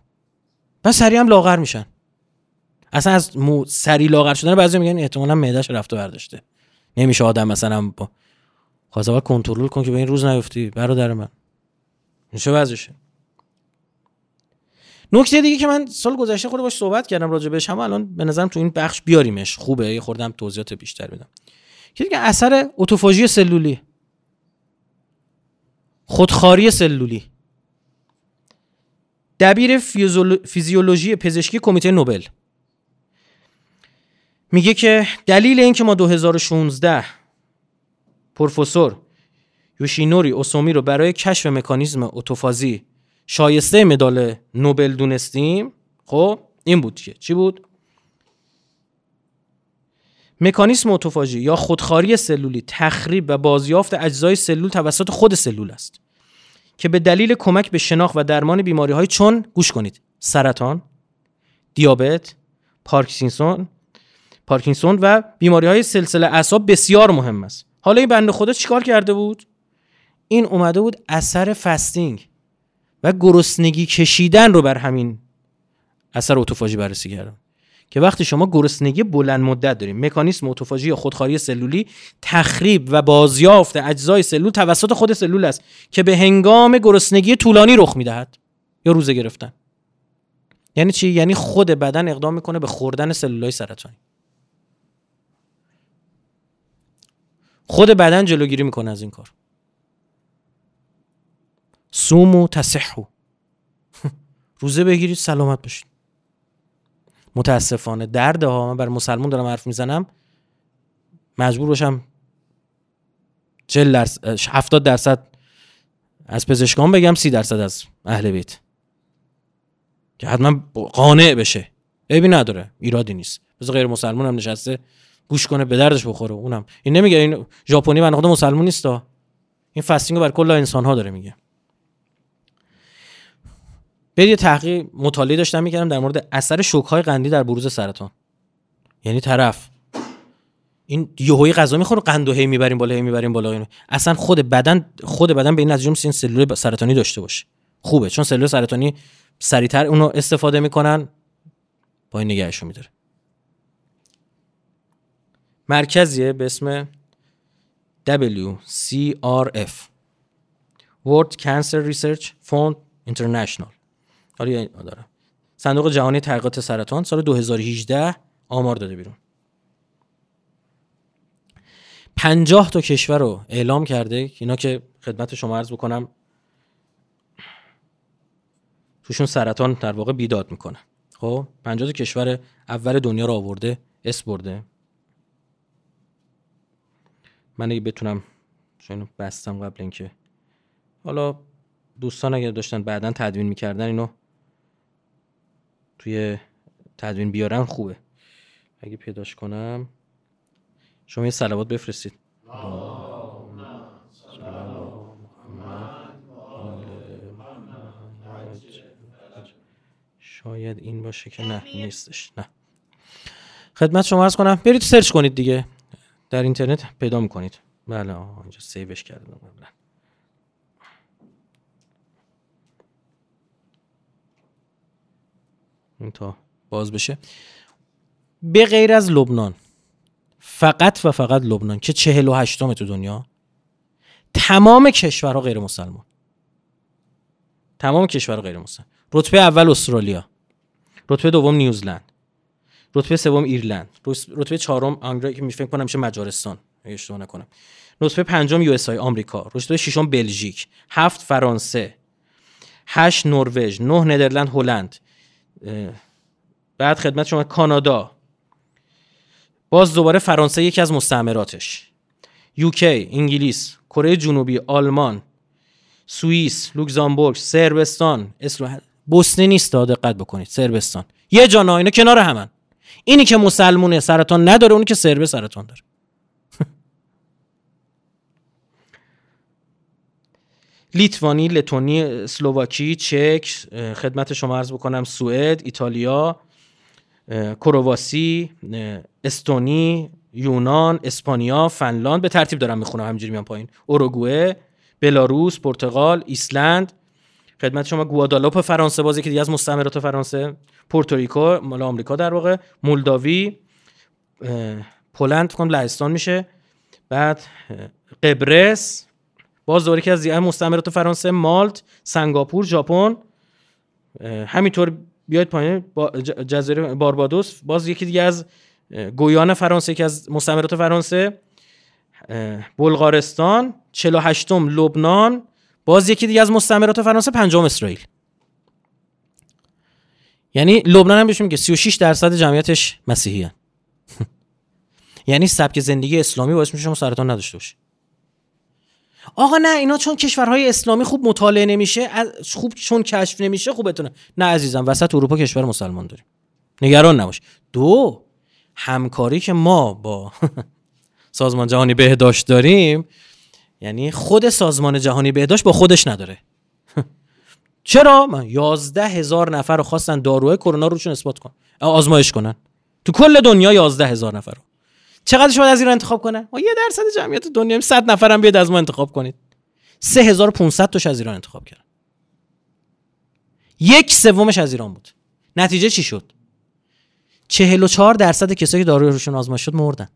پس سریع هم لاغر میشن. اصلا از مو سری لاغر شدن بعضی میگن احتمالاً معدهش رفته برداشته. نمیشه آدم مثلا با خواسته کنترل کن که به این روز نیفتی برادر من. میشه وضعشه؟ نکته دیگه که من سال گذشته خود باش صحبت کردم راجع بهش هم الان به نظرم تو این بخش بیاریمش. خوبه یه خوردم توضیحات بیشتر بدم. که دیگه اثر اتوفاژی سلولی. خودخاری سلولی. دبیر فیزیولوژی پزشکی کمیته نوبل. میگه که دلیل اینکه ما 2016 پروفسور یوشینوری اوسومی رو برای کشف مکانیزم اتوفازی شایسته مدال نوبل دونستیم خب این بود که. چی بود؟ مکانیسم اتوفاژی یا خودخاری سلولی تخریب و بازیافت اجزای سلول توسط خود سلول است که به دلیل کمک به شناخت و درمان بیماری های چون گوش کنید سرطان دیابت پارکینسون پارکینسون و بیماری های سلسله اعصاب بسیار مهم است. حالا این بنده خدا چیکار کرده بود؟ این اومده بود اثر فستینگ و گرسنگی کشیدن رو بر همین اثر اتوفاژی بررسی کردم. که وقتی شما گرسنگی بلند مدت داریم مکانیسم اتوفاژی یا خودخواری سلولی تخریب و بازیافت اجزای سلول توسط خود سلول است که به هنگام گرسنگی طولانی رخ می‌دهد یا روزه گرفتن. یعنی چی؟ یعنی خود بدن اقدام می‌کنه به خوردن سلولای سرطانی. خود بدن جلوگیری می‌کنه از این کار. سومو تصحو. <laughs> روزه بگیرید سلامت باشید. متاسفانه درد ها من بر مسلمون دارم حرف می‌زنم مجبور باشم 40 درصد 70 درصد از پزشکان بگم 30 درصد از اهل بیت. که حتما قانع بشه. عیبی نداره ایرادی نیست. بذار غیر مسلمون هم نشسته. گوش کنه به دردش بخوره. اونم. این نمیگه این ژاپنی من خود مسلمون نیست این فاستینگ بر کل انسان ها داره میگه. برید یه تحقیق مطالعه داشتم می‌کردم در مورد اثر شوک های قندی در بروز سرطان. یعنی طرف. این یهویی غذا می‌خوره قند و هی می‌بریم بالا هی می‌بریم بالا. اینو. اصلا خود بدن خود بدن به این نتیجه این سلول سرطانی داشته باشه. خوبه چون سلول سرطانی سریعتر اونو استفاده می‌کنن با این نگهشو میداره. مرکزیه به اسم WCRF World Cancer Research Fund International. حالا دارم صندوق جهانی تحقیقات سرطان سال 2018 آمار داده بیرون. 50 تا کشور رو اعلام کرده اینا که خدمت شما عرض بکنم توشون سرطان در واقع بیداد می‌کنه. خب 50 تا کشور اول دنیا رو آورده اس برده. من اگه بتونم چون بستم قبل اینکه. حالا دوستان اگر داشتن بعدا تدوین می‌کردن اینو توی تدوین بیارن خوبه. اگه پیداش کنم. شما یه سلوات بفرستید. شاید این باشه که نه نیستش. نه. خدمت شما ارز کنم. برید سرچ کنید دیگه. در اینترنت پیدا می‌کنید. بله اینجا سیوش کردم. این تا باز بشه. به غیر از لبنان فقط و فقط لبنان که چهل و هشتم تو دنیا تمام کشورها غیر مسلمان. تمام کشورها غیر مسلمان. رتبه اول استرالیا. رتبه دوم نیوزلند. رتبه سوم ایرلند. رتبه چهارم آنگلیا که فکر کنم میشه مجارستان. اگه اشتباه نکنم. رتبه پنجم USA آمریکا. رتبه ششم بلژیک. هفت فرانسه. هشت نروژ. نه ندرلند هلند. بعد خدمت شما کانادا. باز دوباره فرانسه یکی از مستعمراتش. UK انگلیس. کره جنوبی آلمان. سوئیس لوکزامبورگ سربستان. اسلو بوسنی نیست دقت بکنید. سربستان. یه جانا اینا کنار همن. اینی که مسلمونه سرطان نداره اونی که سربه سرطان داره. <laughs> لیتوانی، لتونی، اسلوواکی، چک، خدمت شما عرض بکنم سوئد، ایتالیا، کرواسی، استونی، یونان، اسپانیا، فنلاند. به ترتیب دارم می‌خونم همینجوری میام پایین. اوروگوئه، بلاروس، پرتغال، ایسلند، خدمت شما گوادالوپ فرانسه بازی که دیگه از مستعمرات فرانسه، پورتوریکو مال آمریکا در واقع، مولداوی، پولند فکر لهستان میشه. بعد قبرس باز دوره که از دیگه مستعمرات فرانسه مالت سنگاپور ژاپن. همینطور بیاید پایین جزیره باربادوس. باز یکی دیگه از گویان فرانسه که از مستعمرات فرانسه بلغارستان. 48 لبنان. باز یکی دیگه از مستعمرات فرانسه پنجم اسرائیل. یعنی لبنان هم بهشون میگه 36 درصد جمعیتش مسیحی <laughs> یعنی سبک زندگی اسلامی باعث میشه شما سرطان نداشته باشی. آقا نه اینا چون کشورهای اسلامی خوب مطالعه نمیشه خوب چون کشف نمیشه خوبتونه. نه عزیزم وسط اروپا کشور مسلمان داریم. نگران نباش. دو همکاری که ما با <laughs> سازمان جهانی بهداشت داریم یعنی خود سازمان جهانی بهداشت با خودش نداره. چرا؟ من یازده هزار نفر رو خواستن داروی کرونا روشون اثبات کن آزمایش کنن. تو کل دنیا یازده هزار نفر رو. چقدرش باید از ایران انتخاب کنه ما یه درصد جمعیت دنیا 100 نفرم بیاد از ما انتخاب کنید. 3500 تاش از ایران انتخاب کردن. یک سومش از ایران بود. نتیجه چی شد؟ 44 درصد کسایی که داروی روشون آزمایش شد مردن.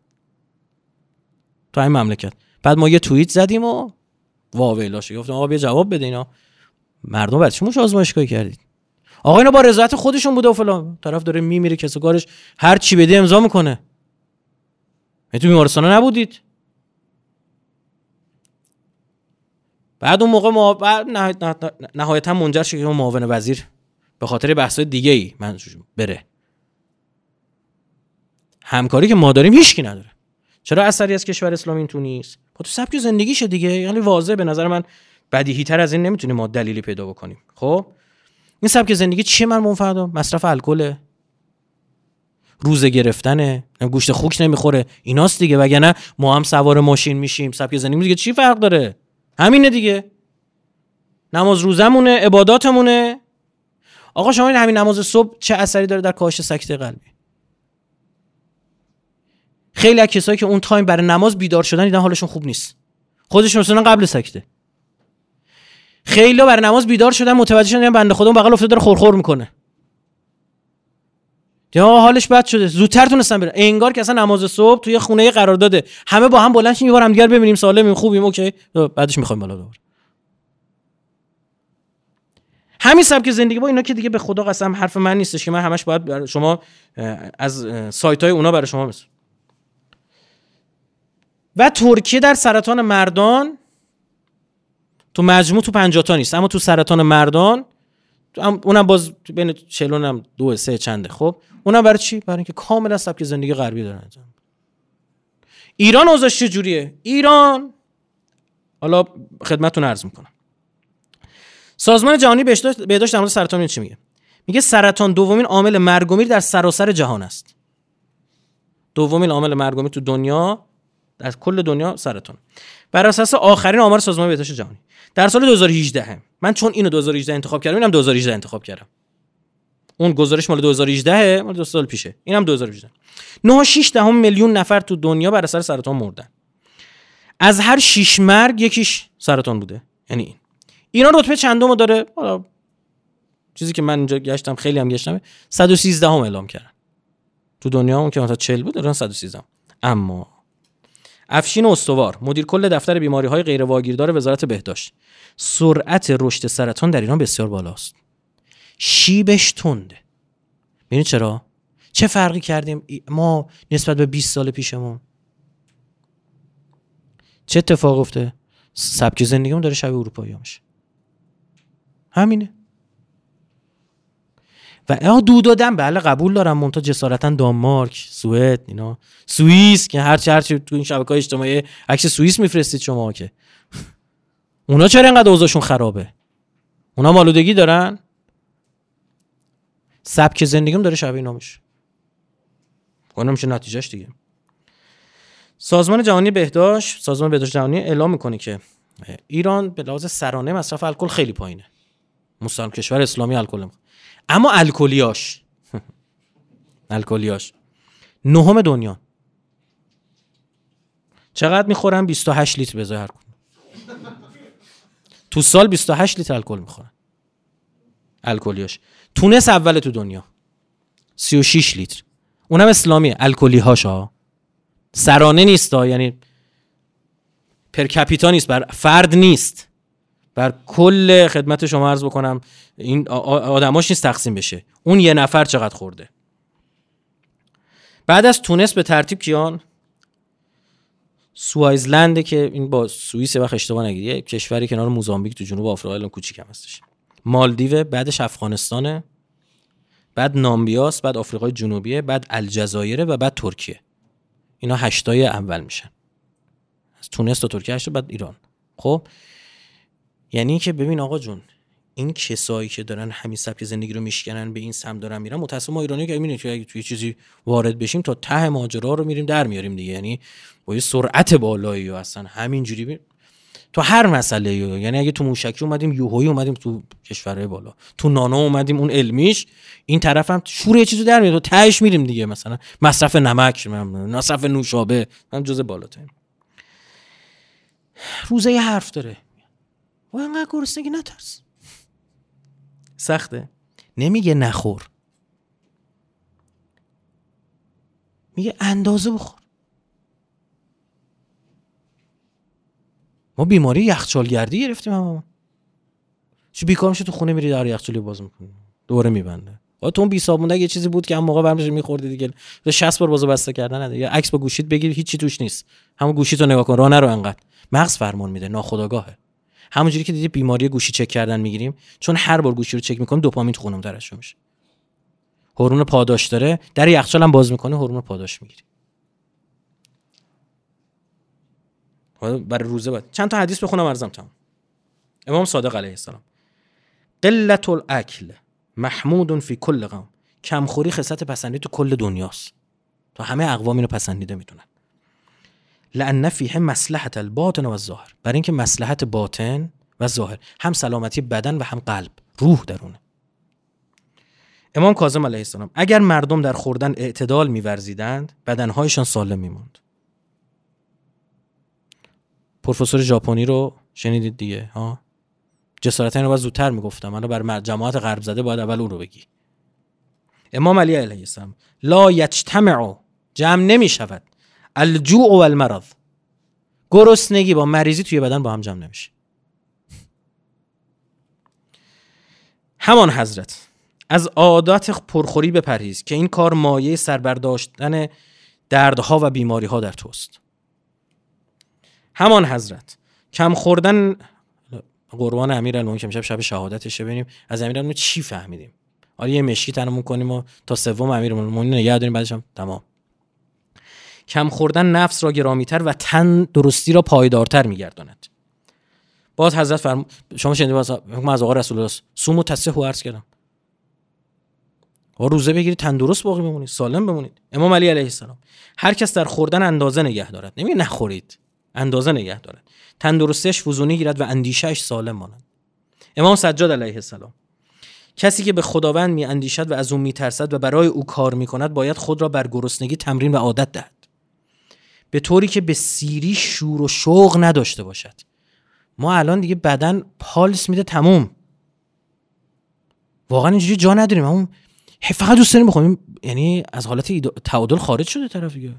تو این مملکت. بعد ما یه توییت زدیم و واویلاش گفتم آقا بیا جواب بده اینا. مردم بعد چی آزمایشگاهی کردید آقا اینا با رضایت خودشون بوده و فلان. طرف داره میمیره کسی کارش هر چی بده امضا می‌کنه. تو بیمارستان نبودید. بعد اون موقع ما بعد نهایتا منجر شد که معاون وزیر به خاطر بحث دیگه ای من بره. همکاری که ما داریم هیچکی نداره. چرا اثری از کشور اسلامی تو نیست؟ با تو سبک زندگیشه دیگه. یعنی واضح به نظر من بدیهی تر از این نمی‌تونیم ما دلیلی پیدا بکنیم. خب؟ این سبک زندگی چیه من منفردم مصرف الکله روزه گرفتنه. گوشت خوک نمی‌خوره. ایناست دیگه. وگرنه ما هم سوار ماشین میشیم. سبک زندگی دیگه چی فرق داره؟ همینه دیگه. نماز روزمونه عباداتمونه. آقا شما این همین نماز صبح چه اثری داره در کاهش سکته قلبی؟ خیلی از کسایی که اون time برای نماز بیدار شدن دیدن حالشون خوب نیست. خودشون رسیدن قبل سکته. خیلی برای نماز بیدار شدن متوجه شدن بنده خدا بغل افتاده داره خورخور می‌کنه. یا حالش بد شده. زودتر تونستن برن. انگار که اصلا نماز صبح توی خونه قرار داده. همه با هم بلند شیم یه دیگر ببینیم سالمیم خوبیم OK. بعدش می‌خوایم بالا دوباره. همین سبک زندگی. با اینا که دیگه به خدا قسم حرف من نیستش که من همش باید شما از سایت های اونا برای شما مثل و ترکیه در سرطان مردان تو مجموع تو 50 تا نیست اما تو سرطان مردان اونم باز بین 40 هم دو سه چنده. خب اونم برای چی؟ برای اینکه کاملا سبک زندگی غربی دارن ایران اوضاعش چجوریه ایران حالا خدمتتون عرض می‌کنم. سازمان جهانی بهداشت در مورد سرطان چی میگه؟ میگه سرطان دومین عامل مرگ در سراسر جهان است. دومین عامل مرگ تو دنیا در کل دنیا سرطان بر اساس آخرین آمار سازمان بهداشت جهانی. در سال 2018 هم. من چون اینو 2018 انتخاب کردم اینم 2018 انتخاب کردم. اون گزارش مال 2018 مال دو سال پیشه. اینم 2018 9.6 دهم میلیون نفر تو دنیا بر اثر سرطان مردن. از هر 6 مرگ یکیش سرطان بوده. یعنی این. ایران رتبه چندم داره؟ حالا چیزی که من اینجا گشتم خیلی هم گشتم 113 هم اعلام کردن. تو دنیا اون که مثلا 40 بود ایران 113 اما افشین استوار مدیر کل دفتر بیماری های غیر واگیردار وزارت بهداشت. سرعت رشد سرطان در ایران بسیار بالاست. شیبش تنده ببینید چرا؟ چه فرقی کردیم؟ ما نسبت به 20 سال پیشمون. چه اتفاق افته سبک زندگیمون داره شبیه اروپایی میشه. همینه. و اه دو دادم بله قبول دارم. منتها جسارتا دانمارک سوئد اینا. سوئیس که هرچی هرچی تو این شبکه اجتماعی عکس سوئیس میفرستید شما که. اونا چرا اینقدر اوضاعشون خرابه؟ اونا مالودگی دارن. سبک زندگیم داره شبیه اینا میشه اون میشه نتیجهش دیگه. سازمان جهانی بهداشت سازمان بهداشت جهانی اعلام می‌کنه که ایران به لحاظ سرانه مصرف الکل خیلی پایینه. مسلم کشور اسلامی الکل اما الکلیاش. <laughs> الکلیاش. نهم دنیا. چقدر می‌خورن 28 لیتر به هر تو سال 28 لیتر الکل می‌خورن الکلیاش. تونس اول تو دنیا. 36 لیتر. اونم اسلامیه. الکلی هاشا سرانه نیست یعنی پر کپیتا نیست بر فرد نیست. بر کل خدمت شما عرض بکنم این آدماش نیست تقسیم بشه. اون یه نفر چقدر خورده. بعد از تونس به ترتیب کیان؟ سوایزلنده که این با سوئیس وقت اشتباه نگیری کشوری کنار موزامبیک تو جنوب آفریقا الان کوچیک هم هستش. مالدیو بعدش افغانستانه. بعد نامبیاس بعد آفریقای جنوبیه بعد الجزایر و بعد ترکیه. اینا هشتای اول میشن. از تونس تا ترکیه هشت بعد ایران. خب؟ یعنی که ببین آقا جون این کسایی که دارن همین سبک زندگی رو میشکنن به این سم دارن میرن متأسفانه ما ایرانی که می‌بینیم که اگه توی چیزی وارد بشیم تا ته ماجرا رو میریم در میاریم دیگه. یعنی با یه سرعت بالایی و اصلا همینجوری تو هر مسئله یعنی اگه تو موشکی اومدیم یوهویی اومدیم تو کشورهای بالا تو نانو اومدیم اون علمیش این طرف هم شور یه چیزو در میاد تو تهش میریم دیگه. مثلا مصرف نمک مصرف نوشابه هم جزء بالاترین روزه یه حرف داره. و انقدر گرسنگی نترس. سخته. نمیگه نخور. میگه اندازه بخور. ما بیماری یخچالگردی گرفتیم اما. چی بیکار میشه تو خونه میری در یخچالی باز می‌کنی. دوره میبنده. تو اون بی یه چیزی بود که هم موقع برمش میخوردی دیگه. 60 بار بازو بسته کردن نده یا عکس با گوشیت بگیر هیچی توش نیست. همون گوشیتو نگاه کن. راه نرو انقدر. مغز فرمان میده. ناخودآگاهه. همونجوری که دیدی بیماری گوشی چک کردن می‌گیریم چون هر بار گوشی رو چک می‌کنیم دوپامین تو خونم ترشح میشه. هورمون پاداش داره در یخچال هم باز می‌کنه هورمون پاداش می‌گیری. برای روزه باید چند تا حدیث بخونم ارزم تمام. امام صادق علیه السلام. قلت الاکل محمود فی کل قوم. کمخوری خصلت پسندی تو کل دنیاست. تو همه اقوام اینو پسندیده می‌دونن. لان فیه مصلحت الباطن و الظاهر. برای اینکه مصلحت باطن و ظاهر هم سلامتی بدن و هم قلب روح درونه امام کاظم علیه السلام اگر مردم در خوردن اعتدال میورزیدند بدنهایشان سالم میموند. پروفسور ژاپنی رو شنیدید دیگه ها؟ جسارت اینو باید زودتر می‌گفتم. من بر جماعت غرب زده باید اول اون رو بگی. امام علی علیه السلام لا یجتمع جمع نمی شود الجوع و المرض گرسنگی با مریضی توی بدن با هم جمع نمیشه. همان حضرت از عادات پرخوری بپرهیز که این کار مایه سربرداشتن دردها و بیماری ها در توست. همان حضرت کم خوردن قربان امیر که شب شب شهادتش ببینیم از امیر چی فهمیدیم؟ آره یه مشکی تنمون کنیم و تا سوم امیر المومنین نگه داریم بعدش هم تمام. کم خوردن نفس را گرامیتر و تن درستی را پایدارتر میگرداند. باز حضرت فرم شما شنیدید باز از آقا رسول الله. سومو تصح عرض کردم. و روزه بگیرید تندرست باقی بمونید سالم بمونید. امام علی علیه السلام. هر کس در خوردن اندازه نگه دارد. نمیگه نخورید. اندازه نگه دارد. تندرستیش فزونی گیرد و اندیشهش سالم ماند. امام سجاد علیه السلام. کسی که به خداوند می اندیشد و از او می ترسد و برای او کار می کند باید خود را بر گرسنگی تمرین و عادت دهد. به طوری که به سیری شور و شوق نداشته باشد. ما الان دیگه بدن پالس میده تموم. واقعا اینجوری جا نداریم. اون فقط دوست داریم بخویم یعنی از حالت تعادل خارج شده طرف دیگه.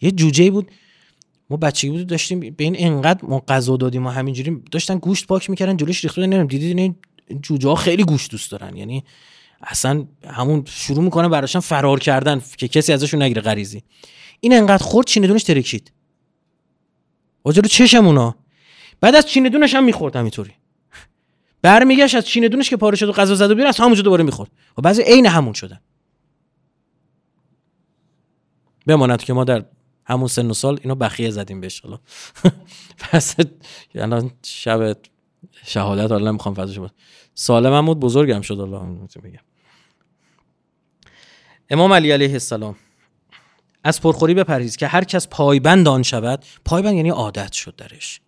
یه جوجه بود. ما بچگی بود داشتیم به این انقدر ما غذا دادیم و همینجوری داشتن گوشت پاک می‌کردن جلوش ریخته نمی‌دونم دیدید این جوجه ها خیلی گوشت دوست دارن. یعنی اصلا همون شروع می‌کنه براشون فرار کردن که کسی ازشون نگیره غریزی. این انقدر خورد چینه ترکید. جلو چشم اونا. بعد از چینه دونش هم می‌خورد همینطوری. برمیگشت از چینه دونش که پاره شد و غذا زد و بیرون از همونجا دوباره می‌خورد. و بعضی عین همون شدن. بماند که ما در همون سن و سال اینو بخیه زدیم بهش حالا. <laughs> پس الان شب شهادت حالا نمی‌خوام فضاش بود سالم بود بزرگم شد الله بگم امام علی علیه السلام از پرخوری بپرهیز که هر کس پایبند آن شود. پایبند یعنی عادت شد درش.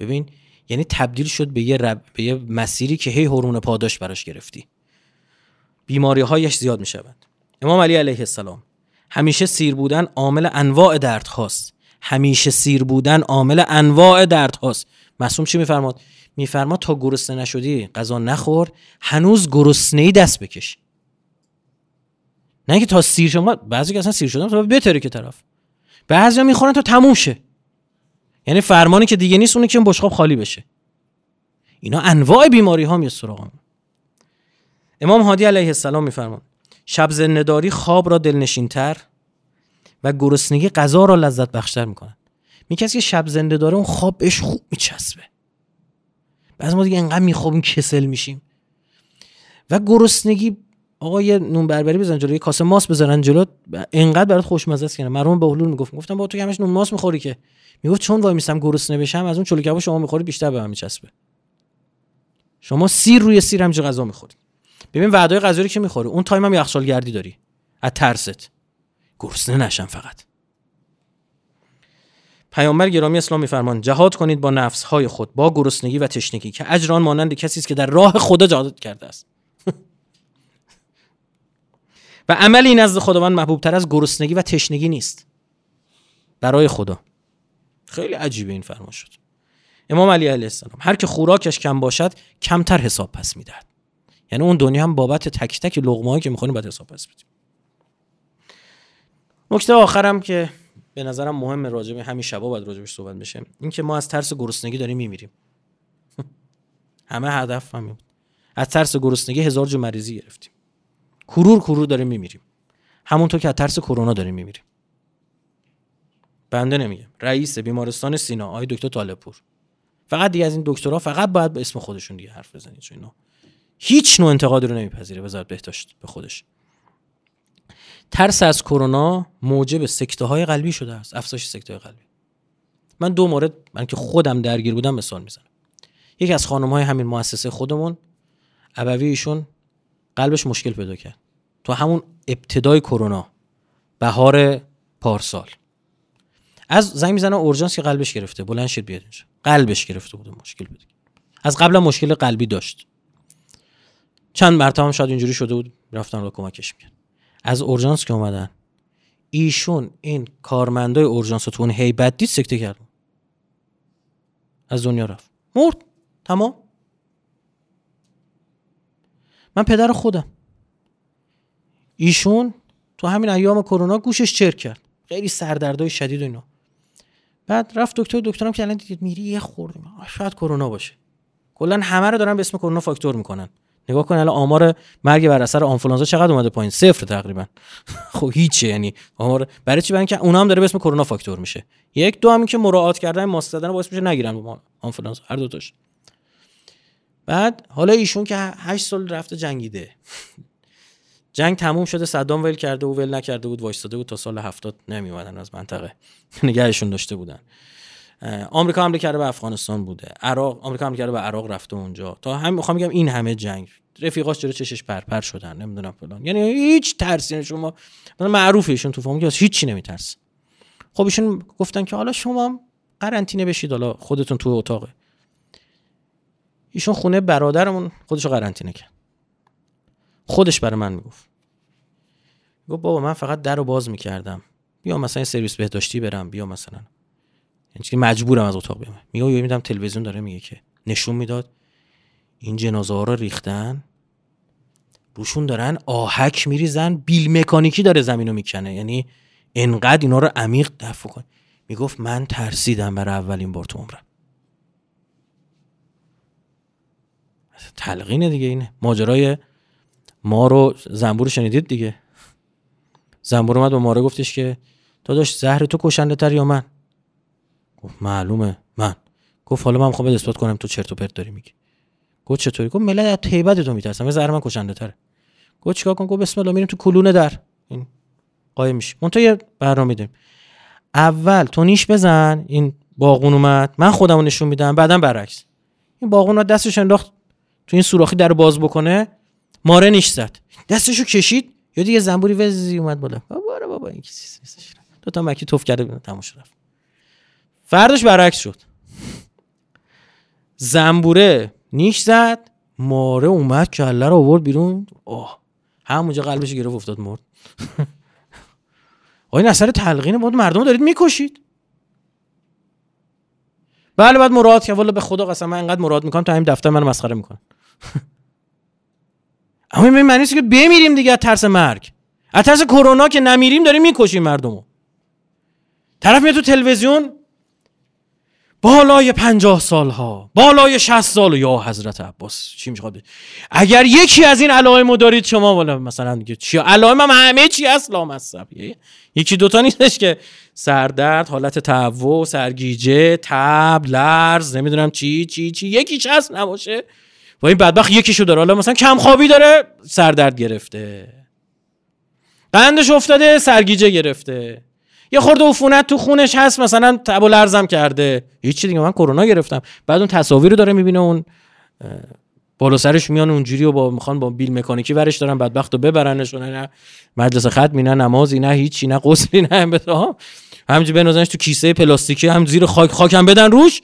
ببین یعنی تبدیل شد به یه, رب... به یه مسیری که هی هورمون پاداش براش گرفتی. بیماری هایش زیاد می شود امام علی علیه السلام همیشه سیر بودن عامل انواع درد هاست همیشه سیر بودن عامل انواع درد هاست معصوم چی میفرماد؟ میفرماد تا گرسنه نشدی غذا نخور هنوز گرسنه ای دست بکش. نه اینکه تا سیر شما بعضی که اصلا سیر شدن تا بهتره که طرف. بعضیا می‌خورن تا تموم شه. یعنی فرمانی که دیگه نیست اونه که بشقاب خالی بشه. اینا انواع بیماری ها میاد امام هادی علیه السلام میفرمان شب زندهداری خواب را دلنشینتر و گرسنگی غذا را لذت بخشتر می‌کنن می کسی که شب زنده داره اون خواب بهش خوب میچسبه. بعض ما دیگه انقدر میخوابیم کسل میشیم. و گرسنگی آقا یه نون بربری بزن جلو کاسه ماس بزنن جلو انقدر برات خوشمزه است که مرحوم به حلول می‌گفت. گفتم با تو که همش نون ماس می‌خوری که. می‌گفت چون وای میسم گرسنه بشم از اون چلو کباب شما می‌خوری بیشتر به من میچسبه. شما سیر روی سیر همینجا غذا می‌خوری. ببین وعده غذایی که می‌خوری اون تایم هم یخچال گردی داری. از ترست. گرسنه نشم فقط. پیامبر گرامی اسلام میفرمان جهاد کنید با نفس های خود با گرسنگی و تشنگی که اجران مانند کسی است که در راه خدا جهاد کرده است. <laughs> و عملی نزد خداوند محبوب تر از گرسنگی و تشنگی نیست. برای خدا. خیلی عجیبه این فرمان شد. امام علی علیه السلام هر که خوراکش کم باشد کمتر حساب پس می‌دهد. یعنی اون دنیا هم بابت تک تک لقمه‌ای که می‌خوریم باید حساب پس بدیم. نکته آخرم که به نظرم مهم راجع به همین شبا باید راجبش صحبت بشه. این که ما از ترس گرسنگی داریم میمیریم. <laughs> همه هدف همین از ترس گرسنگی هزار جو مریضی گرفتیم. کرور کرور داریم میمیریم. همونطور که از ترس کرونا داریم میمیریم. بنده نمیگم. رئیس بیمارستان سینا آقای دکتر طالبپور. فقط دیگه از این دکترها فقط باید به اسم خودشون دیگه حرف بزنید. چون هیچ نوع انتقادی رو نمیپذیره. وزارت بهداشت به خودش. ترس از کرونا موجب سکته های قلبی شده است افزایش سکته های قلبی. من دو مورد من که خودم درگیر بودم مثال می‌زنم. یکی از خانم های همین مؤسسه خودمون ابوی ایشون قلبش مشکل پیدا کرد. تو همون ابتدای کرونا بهار پارسال. از زنگ می‌زنه اورژانس که قلبش گرفته بلند شد بیاد اینجا. قلبش گرفته بود مشکل بود از قبل مشکل قلبی داشت. چند مرتبه هم شاید اینجوری شده بود رفتن رو کمکش می‌کرد. از اورژانس که اومدن. ایشون این کارمندای اورژانس تو اون هیبت دید سکته کرد. از دنیا رفت. مرد. تمام. من پدر خودم. ایشون تو همین ایام کرونا گوشش چرک کرد. خیلی سردردای شدید و اینا. بعد رفت دکتر دکترم که الان دید میری یه خورده. شاید کرونا باشه. کلا همه رو دارن به اسم کرونا فاکتور می‌کنن. نگاه کن الان آمار مرگ بر اثر آنفولانزا چقدر اومده پایین؟ صفر تقریبا. <laughs> خب هیچه یعنی آمار برای چی؟ برای اینکه اونها هم داره به اسم کرونا فاکتور میشه. یک دو هم که مراعات کردن ماسک زدن باعث میشه نگیرن آنفولانزا. هر دو تاش. بعد حالا ایشون که 8 سال رفته جنگیده. <laughs> جنگ تموم شده صدام ول کرده و ول نکرده بود وایستاده بود تا سال 70 نمیومدن از منطقه. <laughs> نگهشون داشته بودن. آمریکا حمله کرده به افغانستان بوده. عراق آمریکا حمله کرده به عراق رفته اونجا. تا هم می‌خوام بگم این همه جنگ رفیقاش جلو چشش پرپر شدن نمی‌دونم فلان. یعنی هیچ ترسی شما معروفه ایشون تو فهمی که هیچ چی نمیترس خب ایشون گفتن که حالا شما قرنطینه بشید حالا خودتون تو اتاقه ایشون خونه برادرمون خودشو قرنطینه کرد. خودش برای من می‌گفت. گفت بابا من فقط در باز می‌کردم. بیا مثلا سرویس بهداشتی برم بیا مثلا. یعنی مجبورم از اتاق بیام. میگه میدم تلویزیون داره میگه که نشون می‌داد. این جنازه ها رو ریختن؟ روشون دارن آهک میریزن بیل مکانیکی داره زمین رو می‌کنه. یعنی انقدر اینا رو عمیق دفع کن. می‌گفت من ترسیدم برای اولین بار تو عمرم. تلقینه دیگه اینه. ماجرای ما رو زنبور شنیدید دیگه؟ زنبور اومد به ماره گفتش که داداش زهر تو کشنده تر یا من؟ گفت معلومه. من. گفت حالا من می‌خوام اثبات کنم تو چرت و پرت داری میگی. گفت چطوری؟ گفت ملت از تیبت تو میترسم یه زهر من کشنده تره. گفت چیکار کن گفت بسم الله میریم تو کلونه در. این قایم میشی منتها یه برنامه میدیم. اول تو نیش بزن این باغون اومد. من خودمو نشون میدم بعدا برعکس. این باغون دستش انداخت تو این سوراخی در باز بکنه. ماره نیش زد. دستشو کشید. یا دیگه زنبوری وزی اومد بالا. بابا بابا این دو تا مکی توف کرده تموم شد فرداش برعکس شد. زنبوره نیش زد. ماره اومد کله رو آورد بیرون. اوه همونجا قلبش گرفت افتاد مرد. <laughs> آقا این اثر تلقین بود. مردم دارید می‌کشید. بله بعد مراد که والا به خدا قسم من انقدر مراد می‌کنم تا همین دفتر منو مسخره می‌کنن <laughs> اما این معنی که بمیریم دیگه از ترس مرگ. از ترس کرونا که نمیریم داریم می‌کشیم مردمو. طرف میاد تو تلویزیون بالای پنجاه سال ها بالای شست سال. یا حضرت عباس چی می‌خواد؟ اگر یکی از این علائم دارید شما والا مثلا دیگه چی؟ علائم هم همه چی هست لامصب یکی دوتا نیستش که سردرد حالت تهوع سرگیجه تب لرز نمی‌دونم چی چی چی. یکیش هست نباشه. و این بدبخت یکیشو داره. حالا مثلا کم خوابی داره سردرد گرفته. قندش افتاده سرگیجه گرفته. یه خورده عفونت تو خونش هست مثلا تب و لرزم کرده. هیچی دیگه من کرونا گرفتم. بعد اون تصاویر رو داره می‌بینه اون بالا سرش میان اونجوری و با می‌خوان با بیل مکانیکی ورش دارن بدبخت رو ببرنش نه مجلس خط نه نمازی نه هیچی نه غسلی نه همینجوری بنازنش تو کیسه پلاستیکی هم زیر خاک خاکم بدن روش.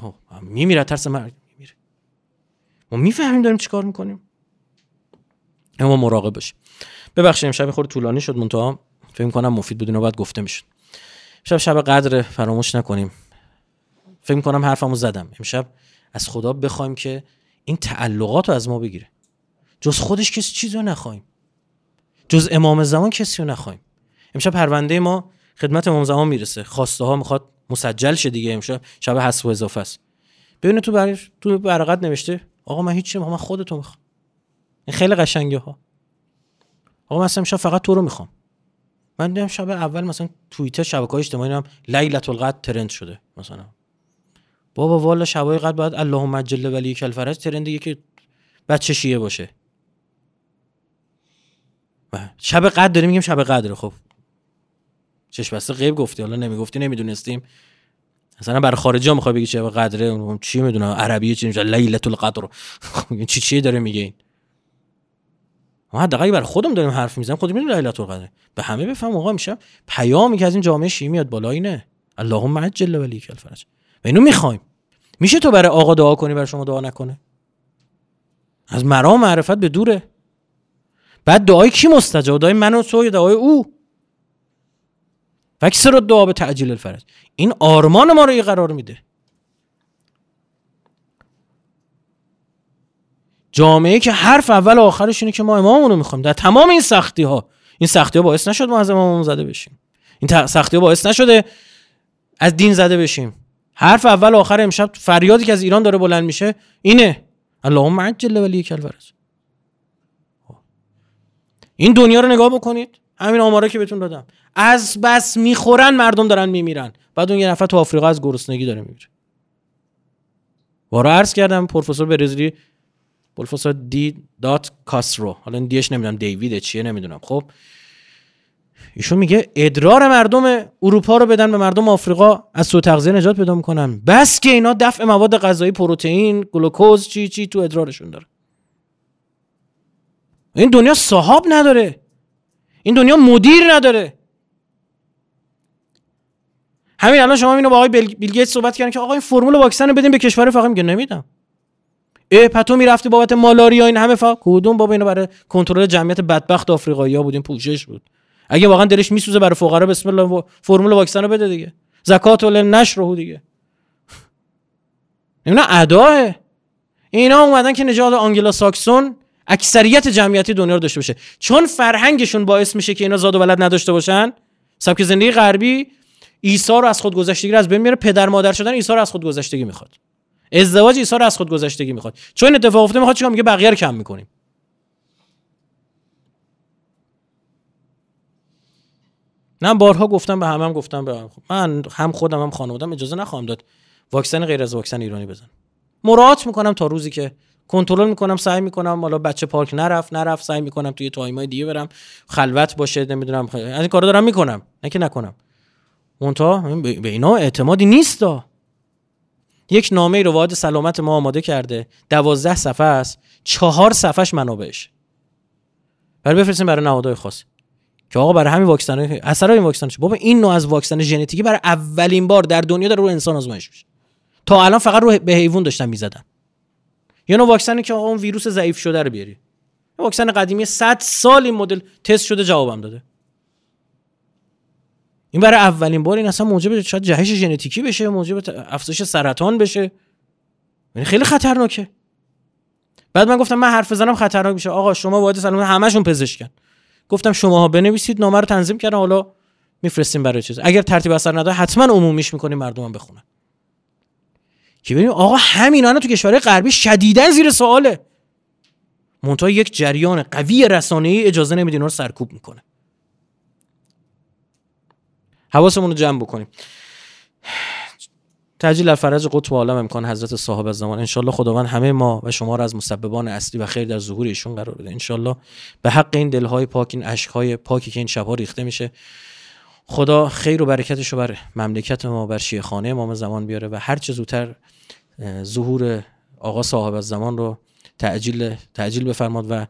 خب، میمیره ترس مرگ میمیره. ما می‌فهمیم داریم چیکار می‌کنیم. اما مراقب باشیم. ببخشید امشب خورده طولانی شد منتها. فکر کنم مفید بود اینو باید گفته می‌شد. شب شب قدر فراموش نکنیم. فکر کنم حرفمو زدم. امشب از خدا بخوایم که این تعلقات رو از ما بگیره. جز خودش کسی چیزی رو نخواهیم. جز امام زمان کسی رو نخواهیم. امشب پرونده ما خدمت امام زمان می‌رسه. خواسته ها می‌خواد مسجل شه دیگه امشب. شب حسب و اضافه است. ببینید تو بر... تو برقت نوشته آقا من هیچی من خودتو می‌خوام. این خیلی قشنگه ها. آقا من امشب فقط تو رو می‌خوام. من دیدم شب اول مثلا توییتر شبکه های اجتماعی هم لیلت القدر ترند شده مثلا. بابا والا شبای قدر باید اللهم جل ولی کل فرج ترندیه که بچه شیعه باشه. شب قدر داریم میگیم شب قدر خب. چش بسته غیب گفتی حالا نمی‌گفتی نمی‌دونستیم. مثلا برای خارجی ها می‌خوای بگی شب قدره چی می‌دونم عربیه چی میشه لیلت القدر. خب چی چی داره میگه این؟ ما حداقل برای خودم داریم حرف می‌زنیم خودم می‌دونیم لیلت القدر به همه بفهم آقا میشه. پیامی که از این جامعه شیعی میاد بالا اینه. اللهم عجل کل فرج و اینو می‌خوایم. میشه تو برای آقا دعا کنی برای شما دعا نکنه؟ از مرام معرفت به دوره. بعد دعای کی مستجاب؟ دعای من و تو یا دعای او؟ فکسر دعا به تعجیل الفرج. این آرمان ما رو یه قرار میده. جامعه که حرف اول و آخرش اینه که ما اماممون رو می‌خوایم در تمام این سختی ها این سختی ها باعث نشد ما از اماممون زده بشیم. این سختی ها باعث نشده از دین زده بشیم. حرف اول و آخر امشب فریادی که از ایران داره بلند میشه اینه. اللهم عجل ولی کلفرج این دنیا رو نگاه بکنید. همین آماره که بهتون دادم. از بس می‌خورن مردم دارن میمیرن. بعد اون یه نفر تو آفریقا از گرسنگی داره میمیره. بارا عرض کردم پروفسور برزیلی پروفسور دی دات کاسرو حالا این دیش نمی‌دونم دیوید چیه نمی‌دونم. خب ایشون میگه ادرار مردم اروپا رو بدن به مردم آفریقا از سوء تغذیه نجات پیدا می‌کنن. بس که اینا دفع مواد غذایی پروتئین گلوکوز چی چی تو ادرارشون داره. این دنیا صاحب نداره. این دنیا مدیر نداره. همین الان شما اینو با آقای بیل گیتس صحبت کردن که آقا این فرمول واکسن رو بدیم به کشور فقط میگه نمیدم. اه پتو می‌رفتی بابت مالاریا این همه فا کدوم بابا اینو برای کنترل جمعیت بدبخت آفریقایی ها بودیم پوشش بود. اگه واقعا دلش میسوزه برای فقرا بسم الله فرمول واکسن رو بده دیگه. زکات ول نشر دیگه. اینا اداه اینا اومدن که نژاد آنگلا ساکسون اکثریت جمعیتی دنیا رو داشته باشه. چون فرهنگشون باعث میشه که اینا زاد و ولد نداشته باشن سبک زندگی غربی عیسی رو از خود گذشتگی رو از بین میاره پدر مادر شدن عیسی رو از خود گذشتگی می‌خواد. ازدواج رو از خود گذشتگی می‌خواد. چون اتفاق افتاده می‌خواد چیکار میگه بقیه رو کم می‌کنیم. نه بارها گفتم به همم هم گفتم به هم. من هم خودم هم خانوادم اجازه نخواهم داد واکسن غیر از واکسن ایرانی بزن مراعات می‌کنم تا روزی که کنترل می‌کنم سعی می‌کنم حالا بچه پارک نرفت نرفت سعی می‌کنم توی تایمای دیگه برم خلوت باشه نمی‌دونم از این کارا دارم می‌کنم. نه که نکنم. اونتا به اینا اعتمادی نیست دا. یک نامه رو وارد سلامت ما آماده کرده. دوازده صفحه است. چهار صفحش منابعش برای بفرستیم برای نهادهای خاص. که آقا برای همین واکسن اثر این واکسن بابا این نوع از واکسن ژنتیکی برای اولین بار در دنیا داره رو انسان آزمایش میشه. تا الان فقط رو به حیوان داشتن می‌زدن. یه نوع واکسنی که آقا اون ویروس ضعیف شده رو بیاری. واکسن قدیمی 100 سال این مدل تست شده جوابم داده. این برای اولین بار این اصلا موجب شاید جهش ژنتیکی بشه موجب افزایش سرطان بشه. یعنی خیلی خطرناکه. بعد من گفتم من حرف بزنم خطرناک میشه. آقا شما وارد سلامت همشون پزشکن. گفتم شماها بنویسید نامه رو تنظیم کردم حالا میفرستیم برای چیز. اگر ترتیب اثر نداره حتما عمومیش می‌کنیم مردم بخونن. که ببینیم آقا همینا تو کشورهای غربی شدیدا زیر سواله. منتها یک جریان قوی رسانه‌ای اجازه نمیده سرکوب می‌کنه. حواسمون رو جمع بکنیم. تجلیل فرج قطب عالم امکان حضرت صاحب زمان انشالله خداوند همه ما و شما را از مسببان اصلی و خیر در ظهور ایشون قرار بده. انشالله به حق این دلهای پاک این اشکهای پاکی که این شبها ریخته میشه خدا خیر و برکتش رو بر مملکت ما بر خانه امام زمان بیاره و هر چه زودتر ظهور آقا صاحب از زمان رو تعجیل تعجیل بفرماد و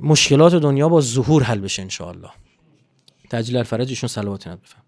مشکلات دنیا با ظهور حل بشه ان تعجیل الفرج ایشون صلوات بفرماد